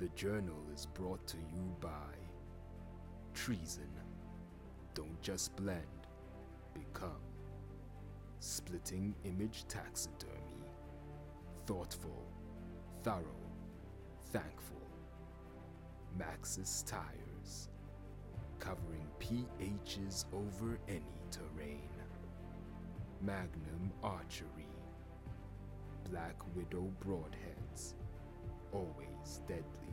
The journal is brought to you by Treezyn. Don't just blend, become. Splitting Image Taxidermy. Thoughtful, thorough, thankful. Maxxis Tires. Covering PHs over any terrain. Magnum Archery. Black Widow Broadheads. Always deadly.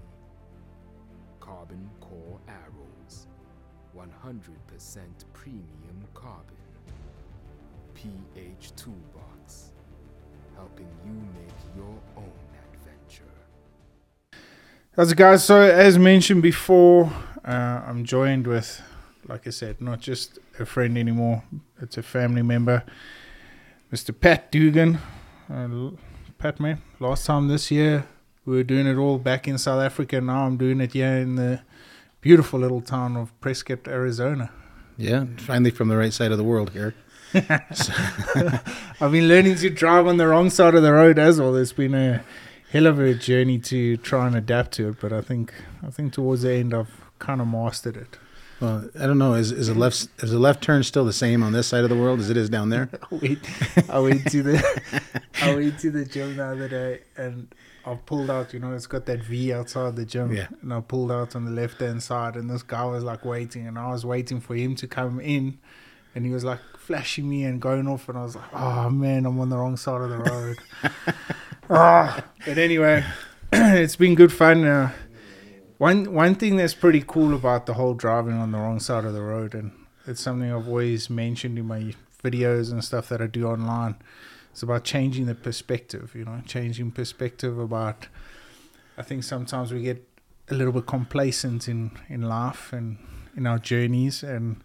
Carbon Core Arrows. 100% premium carbon. PH Toolbox. Helping you make your own adventure. How's it, guys? So, as mentioned before, uh, I'm joined with, like I said, not just a friend anymore, it's a family member, Mr. Pat Dugan. Uh, Pat, man, last time this year, we were doing it all back in South Africa. Now I'm doing it here in the beautiful little town of Prescott, Arizona. Yeah, finally from the right side of the world here. I've been learning to drive on the wrong side of the road as well. There's been a hell of a journey to try and adapt to it, but I think I think towards the end I've kind of mastered it. Well, I don't know. Is is a left is a left turn still the same on this side of the world as it is down there? I went, I went to the I went to the gym the other day and I pulled out. You know, it's got that V outside the gym. Yeah. And I pulled out on the left hand side, and this guy was like waiting, and I was waiting for him to come in, and he was like flashing me and going off, and I was like, oh man, I'm on the wrong side of the road. Ah. But anyway, it's been good fun. Uh, one one thing that's pretty cool about the whole driving on the wrong side of the road, and it's something I've always mentioned in my videos and stuff that I do online. It's about changing the perspective, you know, changing perspective about. I think sometimes we get a little bit complacent in in life and in our journeys, and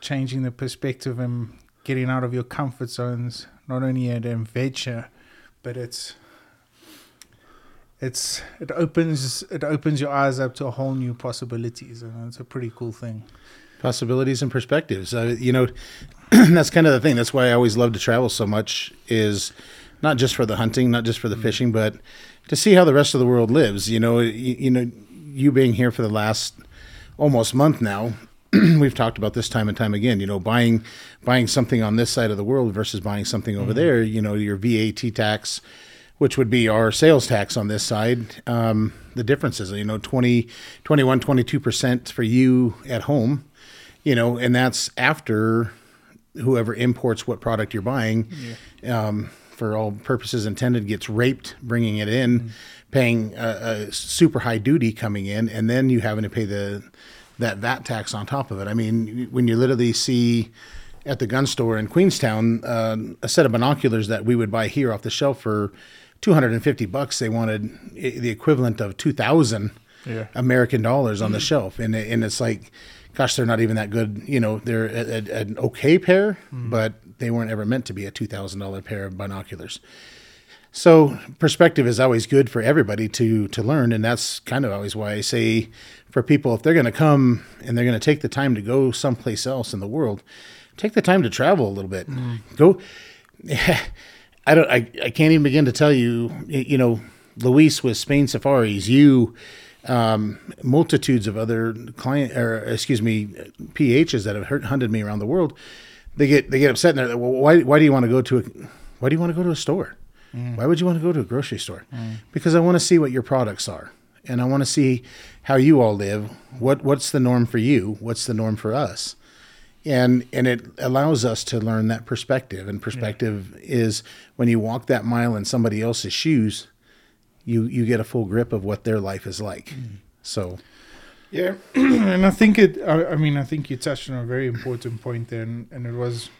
changing the perspective and getting out of your comfort zones. Not only an adventure, but it's it's it opens it opens your eyes up to a whole new possibilities, and it's a pretty cool thing. Possibilities and perspectives. Uh, you know, that's kind of the thing. That's why I always love to travel so much. Is not just for the hunting, not just for the fishing, but to see how the rest of the world lives. You know, you, you know, you being here for the last almost month now, we've talked about this time and time again. You know, buying buying something on this side of the world versus buying something over there. You know, your VAT tax, which would be our sales tax on this side. Um, the differences, you know, 20, 21, 22 percent for you at home. You know, and that's after whoever imports what product you're buying. Um, for all purposes intended, gets raped bringing it in, paying a, a super high duty coming in, and then you having to pay the that VAT tax on top of it. I mean, when you literally see at the gun store in Queenstown uh, a set of binoculars that we would buy here off the shelf for 250 bucks, they wanted the equivalent of 2,000 Yeah. American dollars on the shelf, and and it's like, gosh, they're not even that good. You know, they're a, a, an okay pair, mm-hmm. but they weren't ever meant to be a two thousand dollar pair of binoculars. So perspective is always good for everybody to to learn, and that's kind of always why I say for people if they're going to come and they're going to take the time to go someplace else in the world, take the time to travel a little bit. Mm-hmm. Go. I don't. I, I can't even begin to tell you. You know, Luis with Spain Safaris. You, um, multitudes of other client or excuse me, PHs that have hunted me around the world. They get they get upset and they're like, well, why why do you want to go to a why do you want to go to a store? Why would you want to go to a grocery store? Because I want to see what your products are, and I want to see how you all live. What what's the norm for you? What's the norm for us? and and it allows us to learn that perspective and perspective is when you walk that mile in somebody else's shoes you you get a full grip of what their life is like so Yeah, and I think it. I, I mean, I think you touched on a very important point there, and, and it was.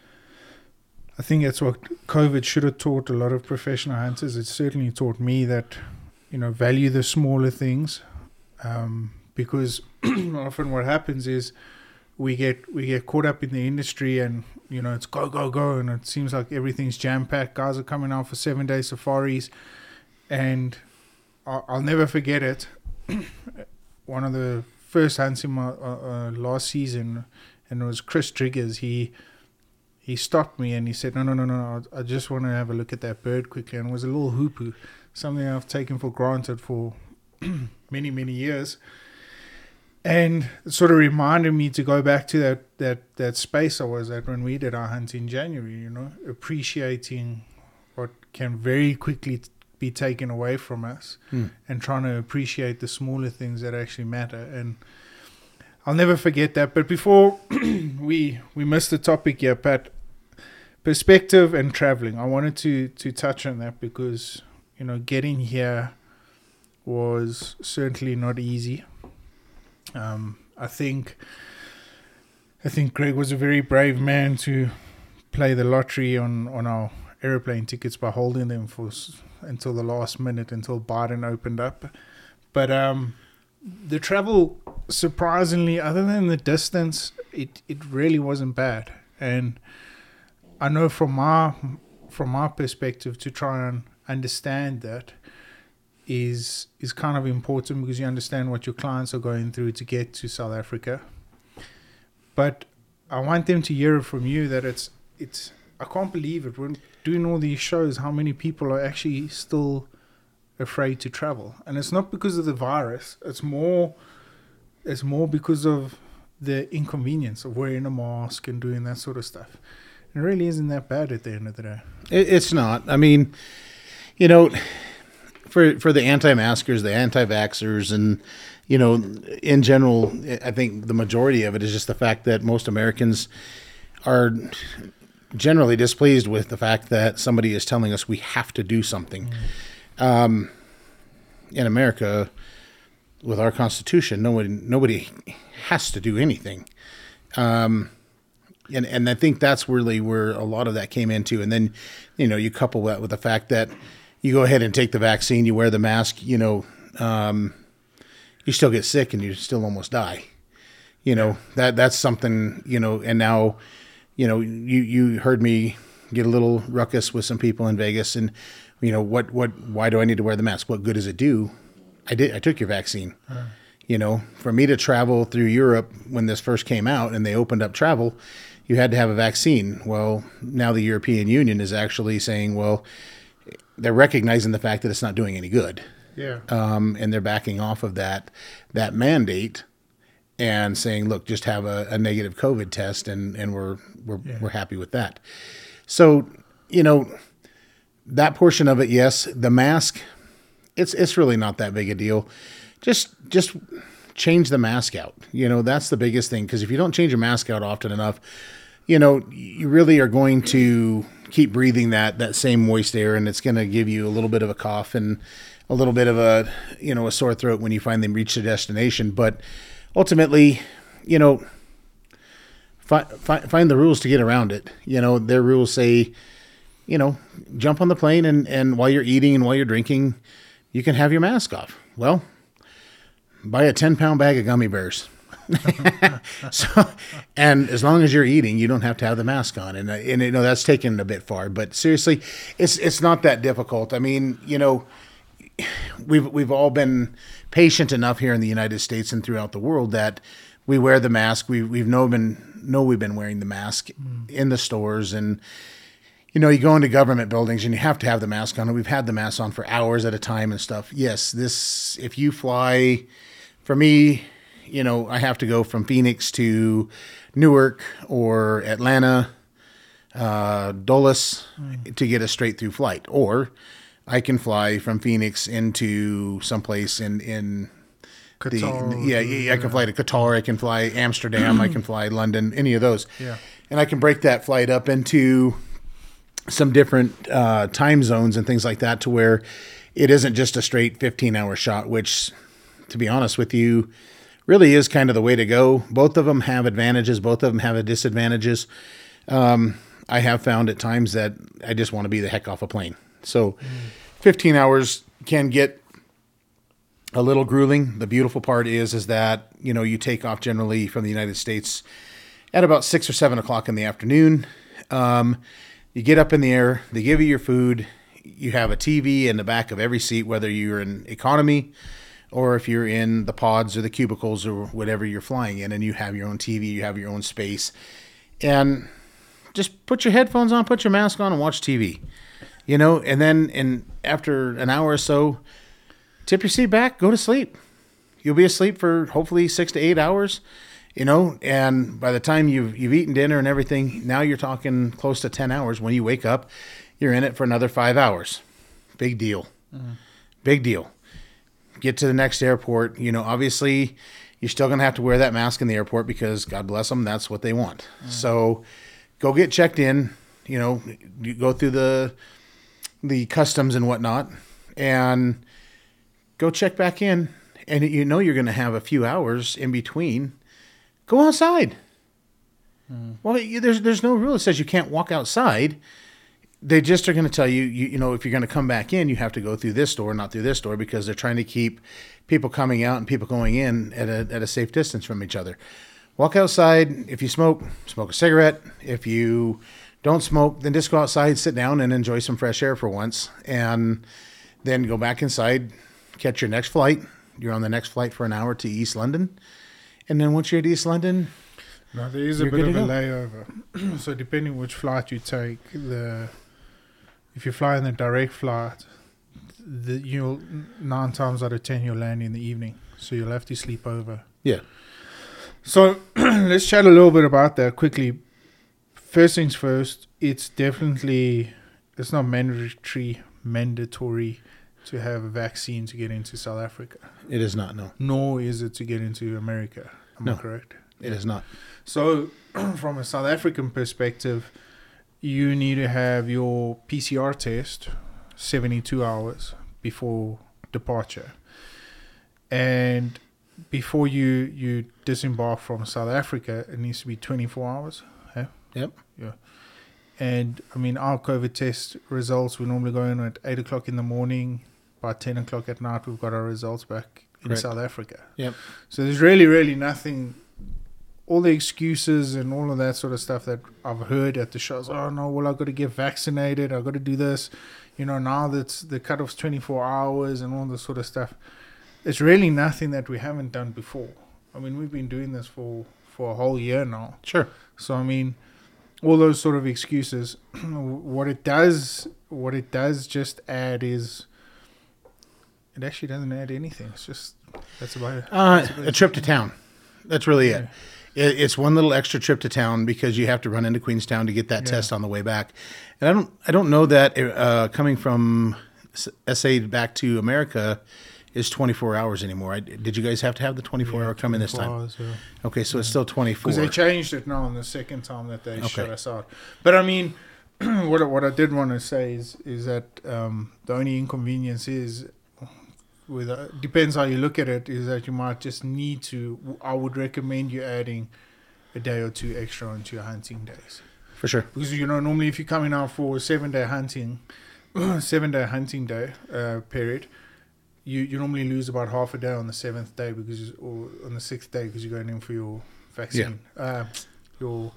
I think that's what COVID should have taught a lot of professional hunters. It certainly taught me that, you know, value the smaller things, um, because often what happens is we get we get caught up in the industry and you know it's go go go and it seems like everything's jam packed. Guys are coming out for seven day safaris, and I'll, I'll never forget it. One of the first hunts in my uh, uh, last season, and it was Chris Triggers. He he stopped me and he said, "No, no, no, no, I I just want to have a look at that bird quickly." And it was a little hoopoe, something I've taken for granted for many many years, and it sort of reminded me to go back to that that that space I was at when we did our hunt in January. You know, appreciating what can very quickly be taken away from us, Hmm. and trying to appreciate the smaller things that actually matter. And I'll never forget that. But before we we missed the topic here, Pat, perspective and traveling. I wanted to to touch on that because you know getting here was certainly not easy. Um, I think I think Greg was a very brave man to play the lottery on on our airplane tickets by holding them for until the last minute until Biden opened up. But um, the travel, surprisingly, other than the distance, it it really wasn't bad. And I know from my from my perspective to try and understand that is is kind of important because you understand what your clients are going through to get to South Africa. But I want them to hear from you that it's it's I can't believe it when doing all these shows how many people are actually still afraid to travel. And it's not because of the virus. It's more it's more because of the inconvenience of wearing a mask and doing that sort of stuff. It really isn't that bad at the end of the day. It's not. I mean, you know, for for the anti-maskers, the anti-vaxxers, and you know, in general, I think the majority of it is just the fact that most Americans are generally displeased with the fact that somebody is telling us we have to do something. Um, in America, with our Constitution, nobody nobody has to do anything. Um, and and I think that's really where a lot of that came into. And then, you know, you couple that with the fact that you go ahead and take the vaccine, you wear the mask, you know, um, you still get sick and you still almost die. You know that that's something you know. And now, you know, you you heard me get a little ruckus with some people in Vegas, and you know what what why do I need to wear the mask? What good does it do? I did. I took your vaccine. You know, for me to travel through Europe when this first came out and they opened up travel, you had to have a vaccine. Well, now the European Union is actually saying, well, they're recognizing the fact that it's not doing any good, Yeah. um, and they're backing off of that that mandate and saying, look, just have a, a negative COVID test, and and we're we're we're happy with that. So, you know, that portion of it, yes, the mask, it's it's really not that big a deal. Just just change the mask out. You know, that's the biggest thing because if you don't change your mask out often enough, you know, you really are going to keep breathing that that same moist air and it's going to give you a little bit of a cough and a little bit of a, you know, a sore throat when you finally reach the destination, but ultimately, you know, fi- fi- find the rules to get around it. You know, their rules say, you know, jump on the plane and, and while you're eating and while you're drinking, you can have your mask off. Well, buy a 10 pound bag of gummy bears. so, and as long as you're eating, you don't have to have the mask on. And, and you know, that's taken a bit far, but seriously, it's, it's not that difficult. I mean, you know, we've, we've all been patient enough here in the United States and throughout the world that we wear the mask. We, we've know been, know we've been wearing the mask in the stores and, you know, you go into government buildings and you have to have the mask on. And we've had the mask on for hours at a time and stuff. Yes, this, if you fly, for me, you know, I have to go from Phoenix to Newark or Atlanta, uh, Dulles to get a straight through flight. Or I can fly from Phoenix into someplace in, in, the, Qatar, yeah, yeah, I can fly to Qatar. I can fly Amsterdam. I can fly London. Any of those. Yeah. And I can break that flight up into some different uh, time zones and things like that to where it isn't just a straight 15 hour shot, which, to be honest with you, really is kind of the way to go. Both of them have advantages, both of them have disadvantages. Um, I have found at times that I just want to be the heck off a plane. So 15 hours can get a little grueling. The beautiful part is is that you know you take off generally from the United States at about six or seven o'clock in the afternoon. Um, you get up in the air, they give you your food. You have a TV in the back of every seat, whether you're in economy or if you're in the pods or the cubicles or whatever you're flying in, and you have your own TV, you have your own space, and just put your headphones on, put your mask on, and watch TV. You know, and then and after an hour or so, tip your seat back, go to sleep. you'll be asleep for hopefully six to eight hours, you know, and by the time you've you've eaten dinner and everything, now you're talking close to ten hours. When you wake up, you're in it for another five hours. Big deal. Mm-hmm. Big deal. Get to the next airport. You know, obviously, you're still going to have to wear that mask in the airport because God bless them, that's what they want. Mm. So, go get checked in. You know, you go through the the customs and whatnot, and go check back in. And you know you're going to have a few hours in between. Go outside. Hmm. Well, you, there's there's no rule that says you can't walk outside they just are going to tell you, you, you know, if you're going to come back in, you have to go through this door, not through this door, because they're trying to keep people coming out and people going in at a, at a safe distance from each other. Walk outside. If you smoke, smoke a cigarette. If you don't smoke, then just go outside, sit down, and enjoy some fresh air for once, and then go back inside, catch your next flight. You're on the next flight for an hour to East London, and then once you're at East London, No, there is a bit of a layover. so depending which flight you take, the if you fly in the direct flight, the you'll nine times out of ten you'll land in the evening. So you'll have to sleep over. yeah, So let's chat a little bit about that quickly. First things first, it's definitely it's not mandatory mandatory to have a vaccine to get into South Africa. it is not. No, Nor is it to get into America. Am I No. correct? it is not. So, from a South African perspective, you need to have your PCR test 72 hours before departure. And before you, you disembark from South Africa, it needs to be 24 hours. eh? Yep. And I mean, our COVID test results, we normally go in at 8 o'clock in the morning. By 10 o'clock at night, we've got our results back in Correct. South Africa. Yep. So there's really, really nothing. All the excuses and all of that sort of stuff that I've heard at the shows. Oh no, well I've got to get vaccinated. I've got to do this. You know, now that's the cutoff's 24 hours and all this sort of stuff. It's really nothing that we haven't done before. I mean, we've been doing this for for a whole year now. Sure. So I mean, all those sort of excuses. what it does, what it does just add is, it actually doesn't add anything. It's just that's about it. Uh, a trip to town. That's really it. Yeah. it. It's one little extra trip to town because you have to run into Queenstown to get that Yeah. test on the way back. And I don't, I don't know that uh, coming from SA back to America is 24 hours anymore. I, did you guys have to have the 24 hour coming this time? Okay, so it's still 24. Because they changed it now on the second time that they shut Okay. us out. But I mean, what I- what I did want to say is is that um, the only inconvenience is with uh, depends how you look at it is that you might just need to. I would recommend you adding a day or two extra onto your hunting days For sure. because you know normally if you're coming out for a seven day hunting, seven day hunting day uh, period. You, you normally lose about half a day on the seventh day because or on the sixth day because you're going in for your vaccine, uh, your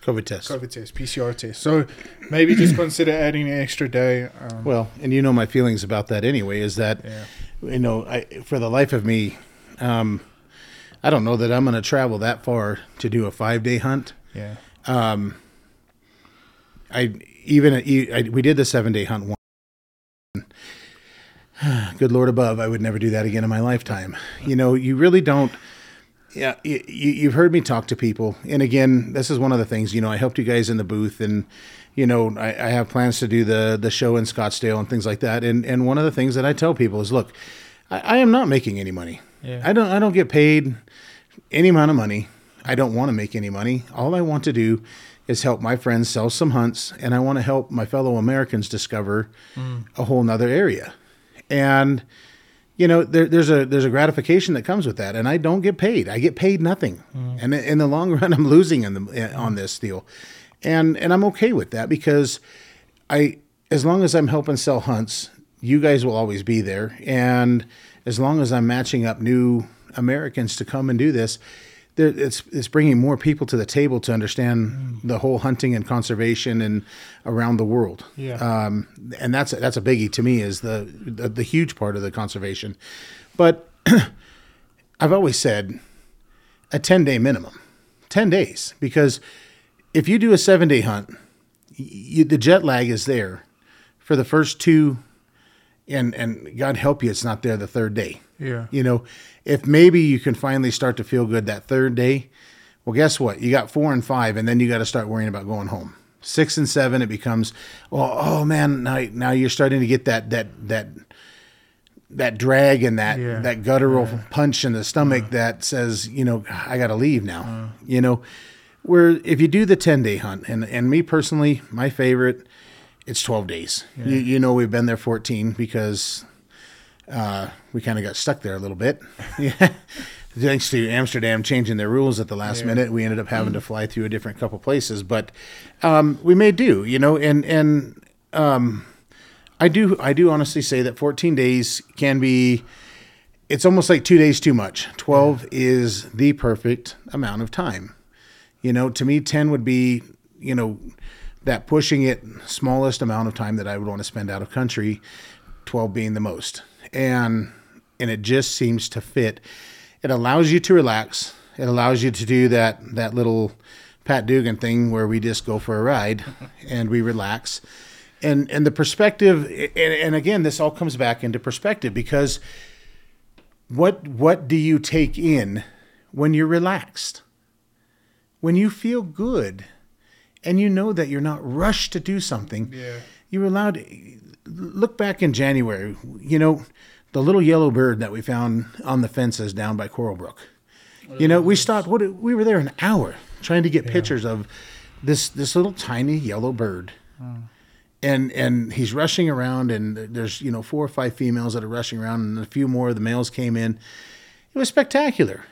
COVID test. COVID test, PCR test. So maybe just consider adding an extra day. Um, Well, and you know my feelings about that anyway is that, yeah, you know, I, for the life of me, um, I don't know that I'm going to travel that far to do a five day hunt. yeah, Um, I even I, we did the seven day hunt one. Good Lord above, I would never do that again in my lifetime. You know, you really don't. Yeah, you, you- you've heard me talk to people, and again, this is one of the things. You know, I helped you guys in the booth, and you know, I, I have plans to do the the show in Scottsdale and things like that. And and one of the things that I tell people is, look, I, I am not making any money. Yeah. I don't I don't get paid any amount of money. I don't want to make any money. All I want to do is help my friends sell some hunts, and I want to help my fellow Americans discover mm. a whole nother area. And you know, there, there's a there's a gratification that comes with that, and I don't get paid. I get paid nothing, mm. and in the long run, I'm losing in the eh, on this deal, and and I'm okay with that because I as long as I'm helping sell hunts, you guys will always be there, and as long as I'm matching up new Americans to come and do this, it's it's bringing more people to the table to understand the whole hunting and conservation and around the world. Yeah. Um, and that's that's a biggie to me is the the, the huge part of the conservation, but I've always said a ten day minimum, ten days because if you do a seven day hunt, you, the jet lag is there for the first two, and and God help you, it's not there the third day. Yeah. You know, if maybe you can finally start to feel good that third day, well, guess what? You got four and five, and then you got to start worrying about going home. Six and seven, it becomes, well, oh man, now now you're starting to get that that that that drag and that Yeah. that guttural punch in the stomach that says, you know, I got to leave now. You know, where if you do the ten day hunt, and and me personally, my favorite, it's twelve days. You you know, we've been there fourteen because uh, we kind of got stuck there a little bit. Yeah. Thanks to Amsterdam changing their rules at the last minute, we ended up having to fly through a different couple places, but um, we may do, you know, and and um, I do I do honestly say that 14 days can be it's almost like 2 days too much. 12 is the perfect amount of time. You know, to me 10 would be, you know, that pushing it smallest amount of time that I would want to spend out of country, 12 being the most. And and it just seems to fit. It allows you to relax. It allows you to do that that little Pat Dugan thing where we just go for a ride and we relax. And and the perspective and, and again this all comes back into perspective because what what do you take in when you're relaxed? When you feel good and you know that you're not rushed to do something. Yeah. You're allowed to look back in January, you know, the little yellow bird that we found on the fences down by Coral Brook. You know, we stopped. What we were there an hour trying to get pictures of this this little tiny yellow bird, oh. and and he's rushing around, and there's you know four or five females that are rushing around, and a few more of the males came in. It was spectacular,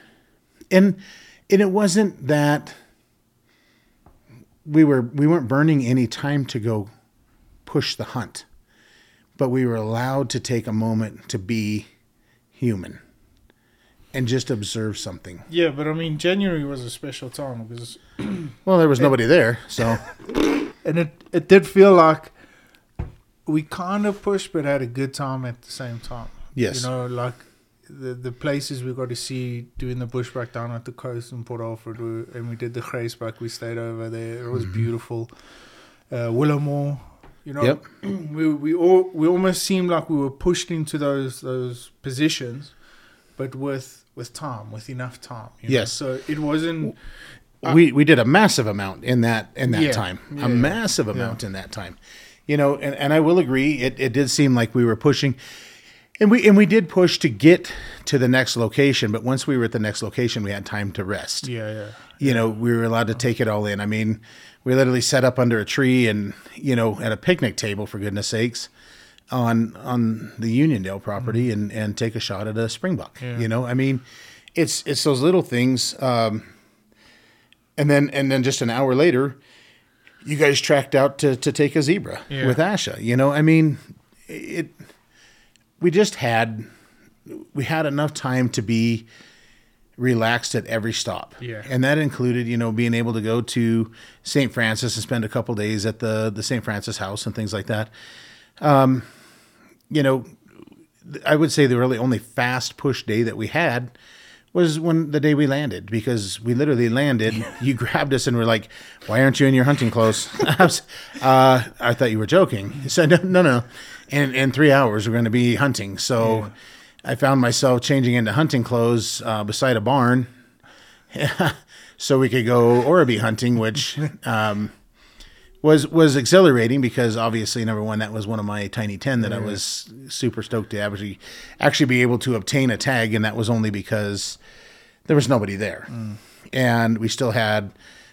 and and it wasn't that we were we weren't burning any time to go push the hunt, but we were allowed to take a moment to be human and just observe something. Yeah, but I mean, January was a special time because, Well, there was nobody there, so and it it did feel like we kind of pushed, but had a good time at the same time. Yes. you know, like the the places we got to see doing the bushbuck down at the coast in Port Alfred, we, and we did the grysbok. We stayed over there. It was beautiful. Uh, Willowmore, you know, Yep. we we all we almost seemed like we were pushed into those those positions, but with with time, with enough time. you know? Yes. So it wasn't. we we did a massive amount in that in that Yeah. time, Yeah, a yeah. massive amount in that time. You know, and, and I will agree, it, it did seem like we were pushing, and we and we did push to get to the next location. But once we were at the next location, we had time to rest. Yeah, yeah. You know, we were allowed to take it all in. I mean, we literally set up under a tree and you know at a picnic table for goodness sakes on on the Uniondale property and and take a shot at a springbuck. Yeah. You know, I mean, it's it's those little things. Um, and then and then just an hour later, you guys tracked out to to take a zebra Yeah. with Asha. You know, I mean, it. We just had we had enough time to be relaxed at every stop. Yeah. And that included, you know, being able to go to St. Francis and spend a couple days at the the St. Francis house and things like that. Um, you know, I would say the really only fast push day that we had was when the day we landed because we literally landed. You grabbed us and were like, "Why aren't you in your hunting clothes?" I, was, uh, I thought you were joking. He said, "No, no, no. In in three hours we're going to be hunting." So I found myself changing into hunting clothes uh, beside a barn, so we could go Oribi hunting, which. Um, was was exhilarating because obviously number one that was one of my tiny ten that I was super stoked to actually actually be able to obtain a tag and that was only because there was nobody there and we still had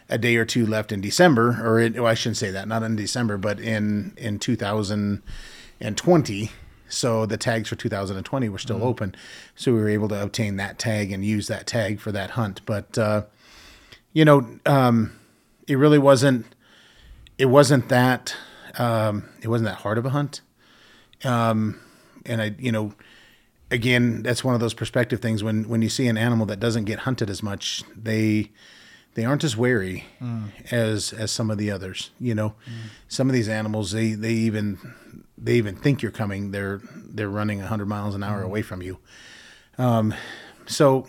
a day or two left in December or in, well, I shouldn't say that not in December but in in 2020 so the tags for 2020 were still open so we were able to obtain that tag and use that tag for that hunt but uh, you know um, it really wasn't it wasn't that um, it wasn't that hard of a hunt. Um, and I, you know, again, that's one of those perspective things. When when you see an animal that doesn't get hunted as much, they they aren't as wary as as some of the others. You know, some of these animals they they even they even think you're coming. They're they're running 100 miles an hour away from you. Um, so,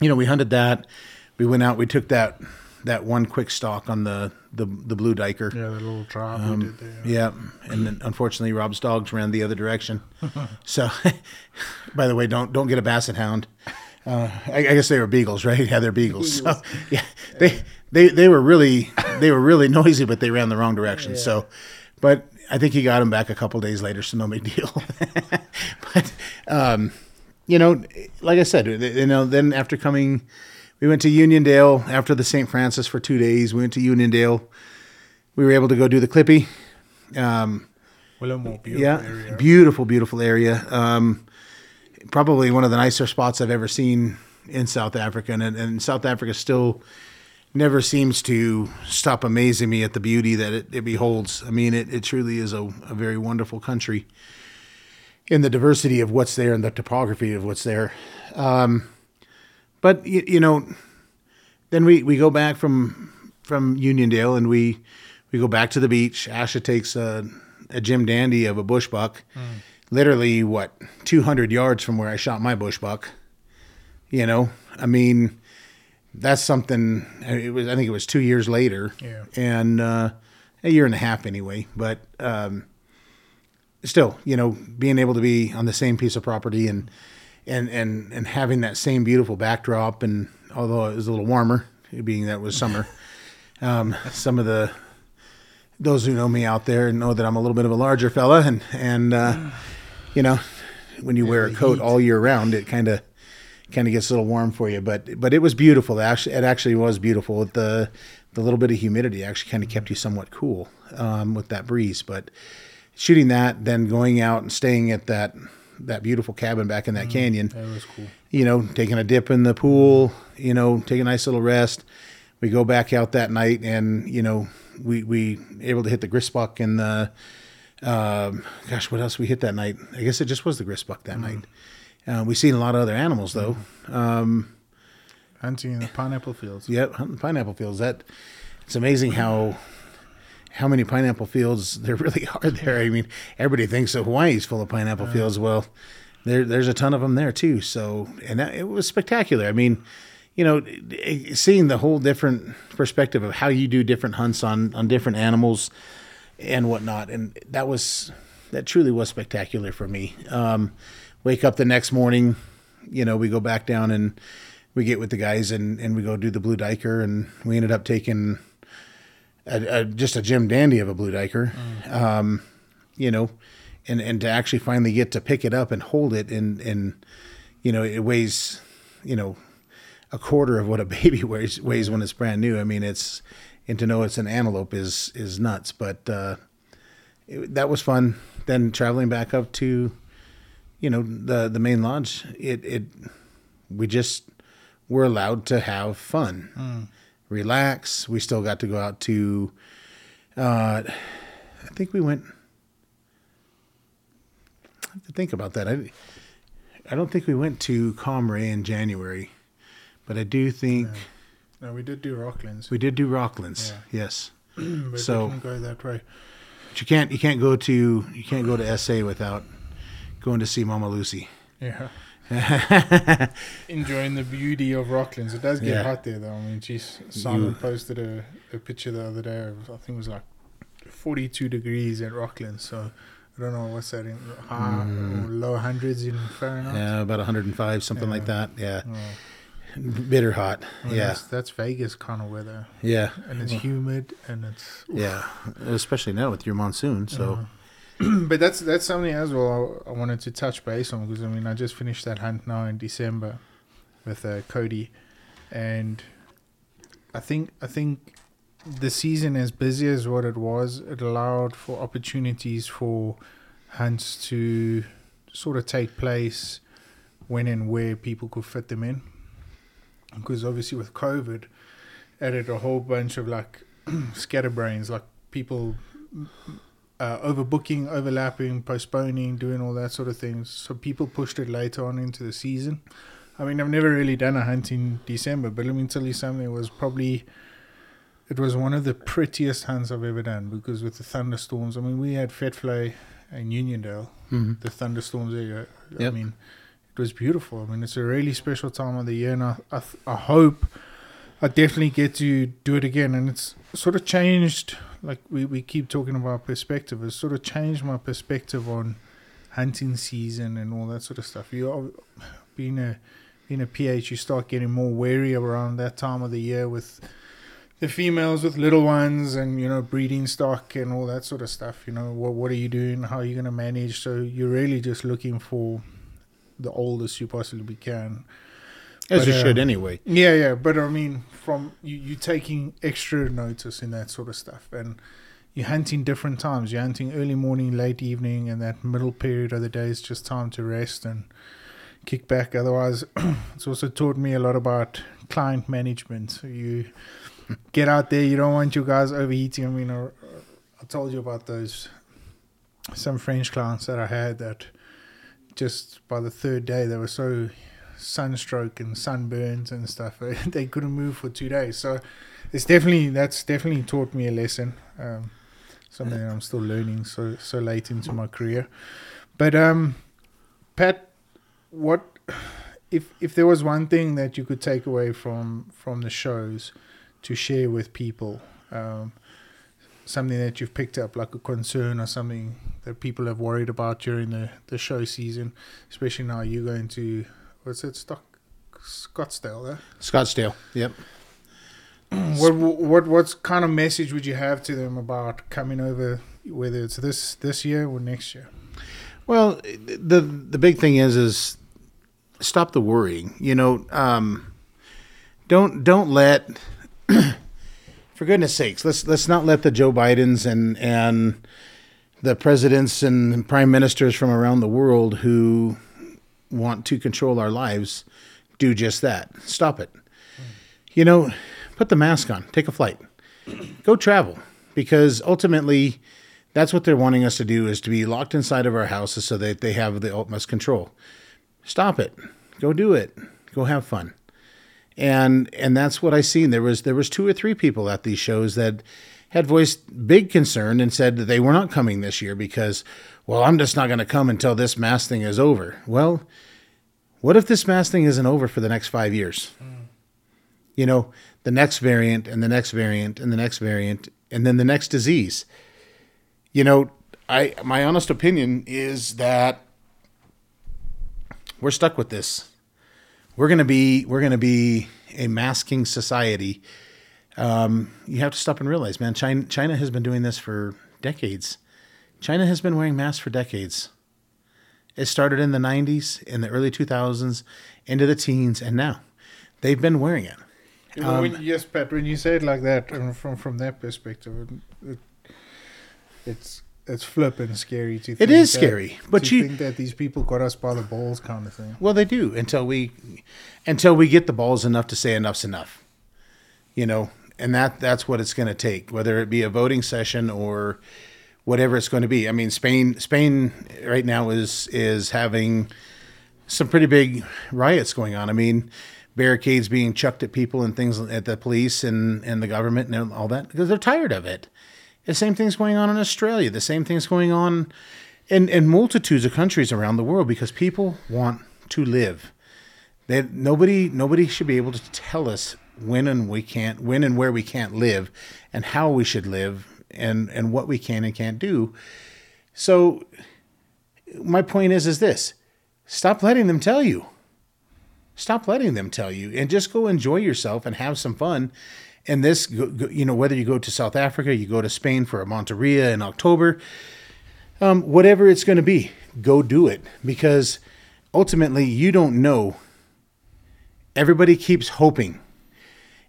you know, we hunted that. We went out. We took that that one quick stalk on the the, the blue duiker. Yeah, the little drive Um, we did there. Yeah, and then unfortunately, Rob's dogs ran the other direction. so, by the way, don't don't get a basset hound. Uh, I, I guess they were beagles, right? Yeah, they're beagles. So, yeah, they they they were really they were really noisy, but they ran the wrong direction. So, but I think he got him back a couple days later, so no big deal. but um, you know, like I said, you know, then after coming, we went to Uniondale after the St. Francis for two days. We went to Uniondale. We were able to go do the Clippy. Um, Willowmore, beautiful yeah, area. beautiful, beautiful area. Um, probably one of the nicer spots I've ever seen in South Africa, and, and South Africa still never seems to stop amazing me at the beauty that it, it beholds. I mean, it, it truly is a, a very wonderful country in the diversity of what's there and the topography of what's there. Um, but you, you know, then we, we go back from from Uniondale and we we go back to the beach. Asha takes a, a Jim Dandy of a bush buck, literally what 200 yards from where I shot my bush buck. You know, I mean, that's something. It was I think it was two years later, Yeah. and uh, a year and a half anyway. But um, still, you know, being able to be on the same piece of property and and and and having that same beautiful backdrop, and although it was a little warmer, being that it was summer, um, some of the those who know me out there know that I'm a little bit of a larger fella, and and uh, you know, when you wear a coat heat. all year round, it kind of kind of gets a little warm for you. But but it was beautiful. It actually, it actually was beautiful. The the little bit of humidity actually kind of kept you somewhat cool um, with that breeze. But shooting that, then going out and staying at that that beautiful cabin back in that canyon That was cool. you know, taking a dip in the pool, you know, take a nice little rest. We go back out that night and, you know, we, we able to hit the grysbok and the, um, gosh, what else we hit that night? I guess it just was the grysbok that night. Uh, we seen a lot of other animals though. Um, Hunting in the pineapple fields. Yep, hunting pineapple fields. That it's amazing how how many pineapple fields there really are there. I mean, everybody thinks that Hawaii's full of pineapple fields. Well, there there's a ton of them there too. So, and that, it was spectacular. I mean, you know, eh, seeing the whole different perspective of how you do different hunts on on different animals and whatnot, and that was that truly was spectacular for me. Um, wake up the next morning, you know, we go back down and we get with the guys and, and we go do the blue duiker and we ended up taking a, a, just a Jim Dandy of a blue duiker, um, you know, and, and to actually finally get to pick it up and hold it and, and, you know, it weighs, you know, a quarter of what a baby weighs, weighs when it's brand new. I mean, it's, and to know it's an antelope is, is nuts, but, uh, it, that was fun. Then traveling back up to, you know, the, the main lodge, it, it, we just were allowed to have fun, relax. We still got to go out to, uh, I think we went. I have to think about that. I, I don't think we went to Comray in January, but I do think No, we did do Rocklands, we did do Rocklands. Yeah. Yes, so- didn't go that way. But you can't you can't go to you can't go to SA without going to see Mama Lucy. Yeah. Enjoying the beauty of Rocklands. It does get Yeah. hot there, though. I mean, geez, Simon You- posted a, a picture the other day. Of, I think it was like 42 degrees at Rocklands. So I don't know what's that in high or low hundreds in Fahrenheit. Mm. Yeah, about 105, something like that. Yeah, Oh, bitter hot. I mean, yeah, that's, that's Vegas kind of weather, yeah, and it's humid, and it's yeah. Especially now with your monsoon. So but that's that's something as well I, I wanted to touch base on because I mean I just finished that hunt now in December with uh, Cody, and I think I think the season as busy as what it was, it allowed for opportunities for hunts to sort of take place when and where people could fit them in. Because obviously with COVID, added a whole bunch of like scatterbrains, like people uh, overbooking, overlapping, postponing, doing all that sort of things. So people pushed it later on into the season. I mean, I've never really done a hunt in December, but let me tell you something. It was probably, it was one of the prettiest hunts I've ever done because with the thunderstorms. I mean, we had Fetfly in Uniondale, mhm. the thunderstorms there. I Yep. mean, it was beautiful. I mean, it's a really special time of the year, and I, I, I hope I definitely get to do it again, and it's sort of changed. Like we, we keep talking about perspective, it's sort of changed my perspective on hunting season and all that sort of stuff. You being a being a PH, you start getting more wary around that time of the year with the females with little ones and you know breeding stock and all that sort of stuff. You know what what are you doing? How are you going to manage? So you're really just looking for the oldest you possibly can. As But, you uh, should anyway. Yeah, yeah, but I mean, from you, you taking extra notice in that sort of stuff, and you're hunting different times. You're hunting early morning, late evening, and that middle period of the day is just time to rest and kick back. Otherwise, it's also taught me a lot about client management. So you get out there, you don't want you guys overheating. I mean, I, I told you about those some French clients that I had that just by the third day they were so sunstroke and sunburns and stuff. they couldn't move for two days. So it's definitely that's definitely taught me a lesson. Um, something that I'm still learning so so late into my career. But um, Pat, what if if there was one thing that you could take away from from the shows to share with people? Um, something that you've picked up like a concern or something that people have worried about during the, the show season especially now you're going to what's it stock scottsdale eh? Scottsdale. Yep. what what what kind of message would you have to them about coming over whether it's this this year or next year Well, the the big thing is is stop the worrying. You know, um, don't don't let for goodness sakes let's let's not let the Joe Bidens and and the presidents and prime ministers from around the world who want to control our lives do just that. Stop it. You know, put the mask on, take a flight, go travel, because ultimately that's what they're wanting us to do is to be locked inside of our houses so that they have the utmost control. Stop it. Go do it. Go have fun. And and that's what I seen. There was there was two or three people at these shows that had voiced big concern and said that they were not coming this year because, well, I'm just not going to come until this mask thing is over. Well, what if this mask thing isn't over for the next five years? You know, the next variant and the next variant and the next variant and then the next disease. You know, I my honest opinion is that we're stuck with this. We're gonna be we're gonna be a masking society. Um, you have to stop and realize, man, China China has been doing this for decades. China has been wearing masks for decades. It started in the 90s, in the early 2000s, into the teens, and now they've been wearing it. Know, when, yes pat when you say it like that from from that perspective it, it, it's it's flipping scary to think is that- scary, but you- think that these people got us by the balls kind of thing Well, they do until we until we get the balls enough to say enough's enough. You know, and that that's what it's going to take, whether it be a voting session or whatever it's going to be. I mean, Spain Spain right now is is having some pretty big riots going on. I mean, barricades being chucked at people and things at the police and and the government and all that because they're tired of it. The same thing's going on in Australia. The same thing's going on in, in multitudes of countries around the world because people want to live. They, nobody nobody should be able to tell us when and we can't when and where we can't live and how we should live and and what we can and can't do. So my point is is this. Stop letting them tell you. Stop letting them tell you and just go enjoy yourself and have some fun. And this, you know, whether you go to South Africa, you go to Spain for a Monteria in October, um, whatever it's going to be, go do it because ultimately you don't know. Everybody keeps hoping.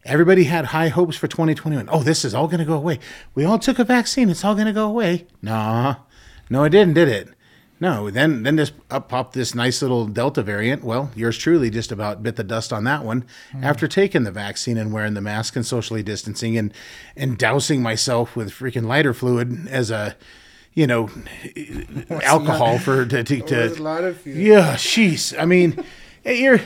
Everybody had high hopes for 2021. Oh, this is all going to go away. We all took a vaccine. It's all going to go away. Nah, no, it didn't, did it? No. Then, then this up popped this nice little Delta variant. Well, yours truly just about bit the dust on that one hmm. after taking the vaccine and wearing the mask and socially distancing and and dousing myself with freaking lighter fluid as a, you know, alcohol for to, to, to What's lighter fluid? yeah, jeez. I mean, eh, you're,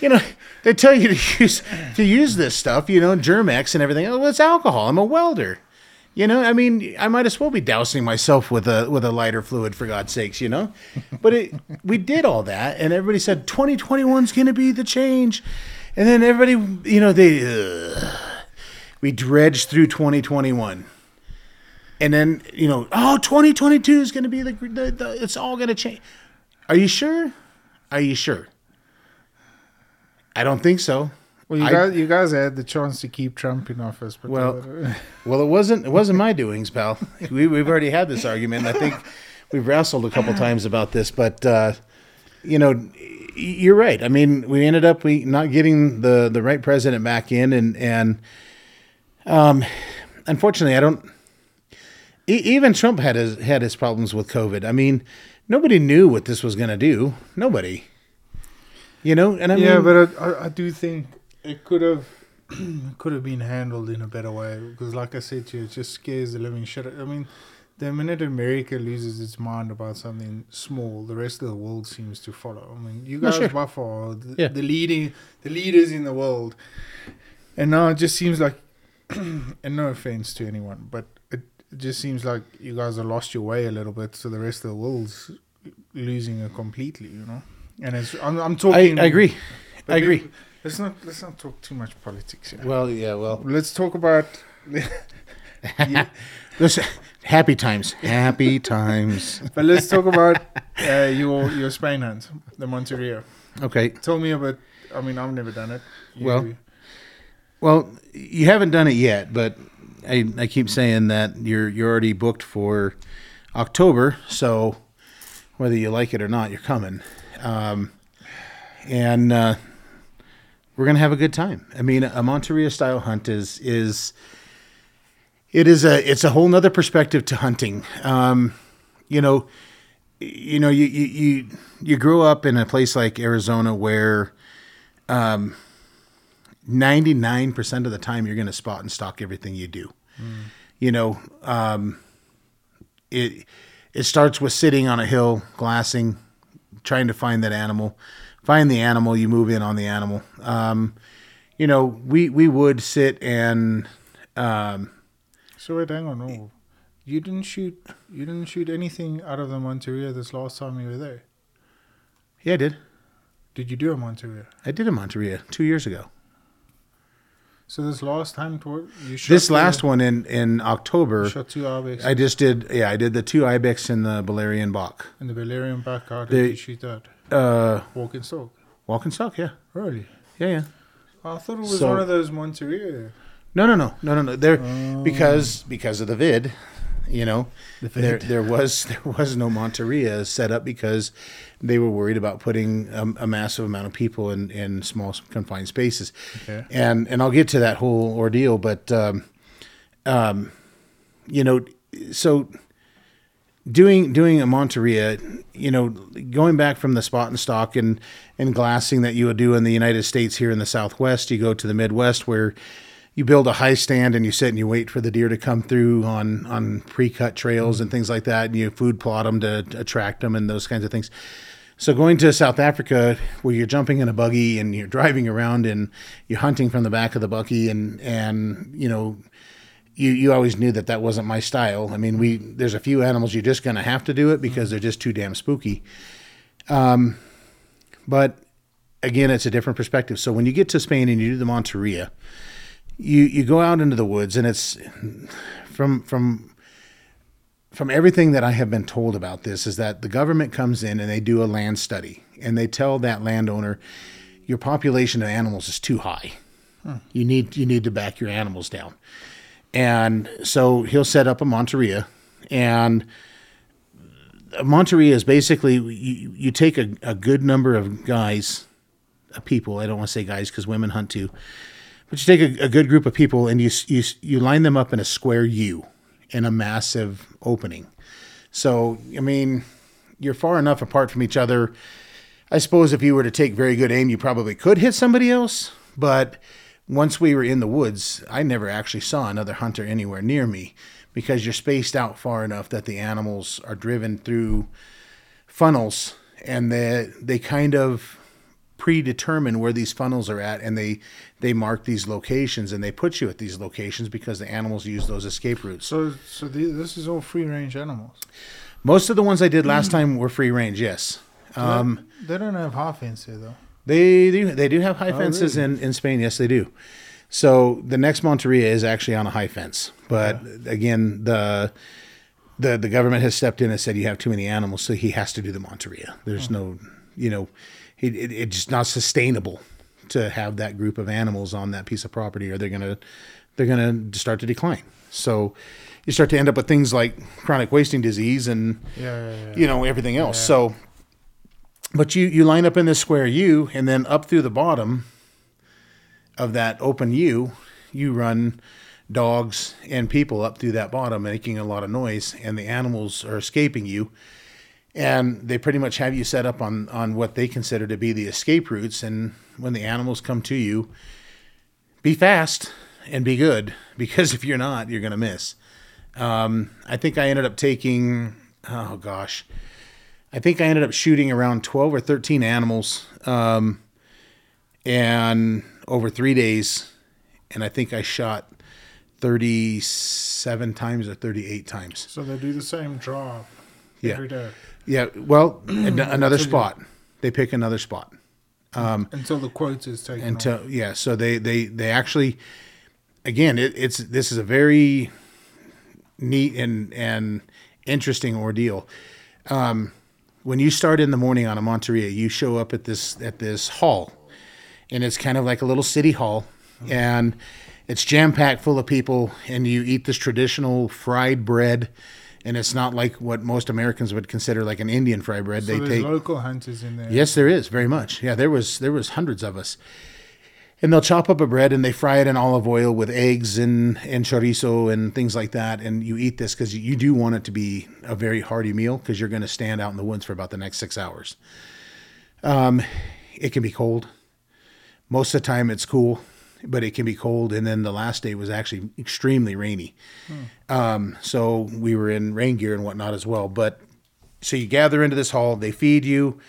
you know, they tell you to use to use this stuff, you know, Germ-X and everything. Oh, it's alcohol. I'm a welder. You know, I mean, I might as well be dousing myself with a with a lighter fluid for God's sakes, you know. But it, we did all that, and everybody said 2021 is going to be the change, and then everybody, you know, they uh, we dredged through 2021, and then you know, oh, 2022 is going to be the, the, the it's all going to change. Are you sure? Are you sure? I don't think so. Well, you I- guys, you guys had the chance to keep Trump in office, but Well, Well, it wasn't it wasn't my doings, pal. We we've already had this argument. I think we've wrestled a couple times about this, but uh, you know, you're right. I mean, we ended up we not getting the the right president back in, and and um, unfortunately, I don't. e- Even Trump had his had his problems with COVID. I mean, nobody knew what this was going to do. Nobody. You know, and I yeah, mean, but I, I, do think it could have could have been handled in a better way because, like I said to you, it just scares the living shit. I mean, the minute America loses its mind about something small, the rest of the world seems to follow. I mean, you guys sure. by far are the, Yeah. the leading the leaders in the world, and now it just seems like, and no offense to anyone, but it, it just seems like you guys have lost your way a little bit, so the rest of the world's losing it completely. You know, and it's I'm, I'm talking. I agree. I agree. Let's not let's not talk too much politics here. Well, yeah, well, Let's talk about. Listen, happy times, happy times. but let's talk about uh, your your Spain hunt, the Monteria. Okay. Tell me about. I mean, I've never done it. You- Well, Well, you haven't done it yet, but I, I keep saying that you're you're already booked for October. So whether you like it or not, you're coming, um, and uh, we're gonna have a good time. I mean, a Monteria style hunt is is it is a it's a whole nother perspective to hunting. Um, you know, you know, you, you you you grow up in a place like Arizona where um, 99% of the time you're going to spot and stock everything you do. You know, um, it it starts with sitting on a hill, glassing, trying to find that animal. Find the animal, you move in on the animal. Um, you know, we we would sit and um, So wait, hang on. Oh, you didn't shoot. You didn't shoot anything out of the Monteria this last time you were there. yeah, I did. Did you do a Monteria? I did a Monteria two years ago. So this last time, toward, you shot This last one in in October, shot two ibex I just did. Yeah, I did the two ibex and the Balearic Boc. in the Balearic Boc. How did The- you shoot that? Uh, Walk and stalk. walk and stock. Yeah, Really? yeah, yeah. I thought it was So- one of those Monteria. No, no, no, no, no, no. There Oh. because because of the vid, you know, The there there was there was no Monteria set up because they were worried about putting a, a massive amount of people in in small confined spaces, Okay. and and I'll get to that whole ordeal, but um, um, you know, so doing doing a Monteria, you know, going back from the spot and stock and and glassing that you would do in the United States here in the Southwest, you go to the Midwest where you build a high stand and you sit and you wait for the deer to come through on on pre-cut trails and things like that, and you food plot them to attract them and those kinds of things. So going to South Africa, where you're jumping in a buggy and you're driving around and you're hunting from the back of the buggy, and and you know you you always knew that that wasn't my style. I mean, we there's a few animals you're just gonna have to do it because they're just too damn spooky. Um, but again, it's a different perspective. So when you get to Spain and you do the Monteria, you you go out into the woods and it's from from from everything that I have been told about this is that the government comes in and they do a land study and they tell that landowner your population of animals is too high. You need you need to back your animals down. And so he'll set up a Monteria and a Monteria is basically you, you take a, a good number of guys, people. I don't want to say guys because women hunt too, but you take a, a good group of people and you, you you line them up in a square U in a massive opening. So I mean, you're far enough apart from each other. I suppose if you were to take very good aim, you probably could hit somebody else. But once we were in the woods, I never actually saw another hunter anywhere near me because you're spaced out far enough that the animals are driven through funnels and they they kind of predetermine where these funnels are at, and they they mark these locations and they put you at these locations because the animals use those escape routes. So, so the, this is all free range animals. Most of the ones I did last time were free range. Yes. Um, they don't have high fence here though. They do. They do have high Oh, fences really? in, in Spain. Yes, they do. So the next Monteria is actually on a high fence, but again, the the the government has stepped in and said you have too many animals, so he has to do the Monteria. There's no, you know, it, it, it's just not sustainable to have that group of animals on that piece of property, or they're gonna they're gonna start to decline. So you start to end up with things like chronic wasting disease and Yeah, yeah, yeah. you know everything else. So, but you you line up in this square U, and then up through the bottom of that open U, you run dogs and people up through that bottom, making a lot of noise, and the animals are escaping you. And they pretty much have you set up on on what they consider to be the escape routes. And when the animals come to you, be fast and be good, because if you're not, you're gonna miss. Um, I think I ended up taking, oh gosh, I think I ended up shooting around 12 or 13 animals um, and over three days. And I think I shot 37 times or 38 times. So they do the same drop Yeah. every day Yeah. Well, an- another spot. They pick another spot. until the quotes is taken. off. until yeah so they they they actually again it, it's this is a very neat and and interesting ordeal um when you start in the morning on a monteria you show up at this at this hall and it's kind of like a little city hall and it's jam packed full of people and you eat this traditional fried bread and it's not like what most Americans would consider like an Indian fried bread. So they there's take local hunters in there. Yes, there is very much. Yeah, there was there was hundreds of us, and they'll chop up a bread and they fry it in olive oil with eggs and and chorizo and things like that. And you eat this because you do want it to be a very hearty meal because you're going to stand out in the woods for about the next six hours. Um, it can be cold. Most of the time, it's cool, but it can be cold. And then the last day was actually extremely rainy. Um, so we were in rain gear and whatnot as well. But so you gather into this hall, they feed you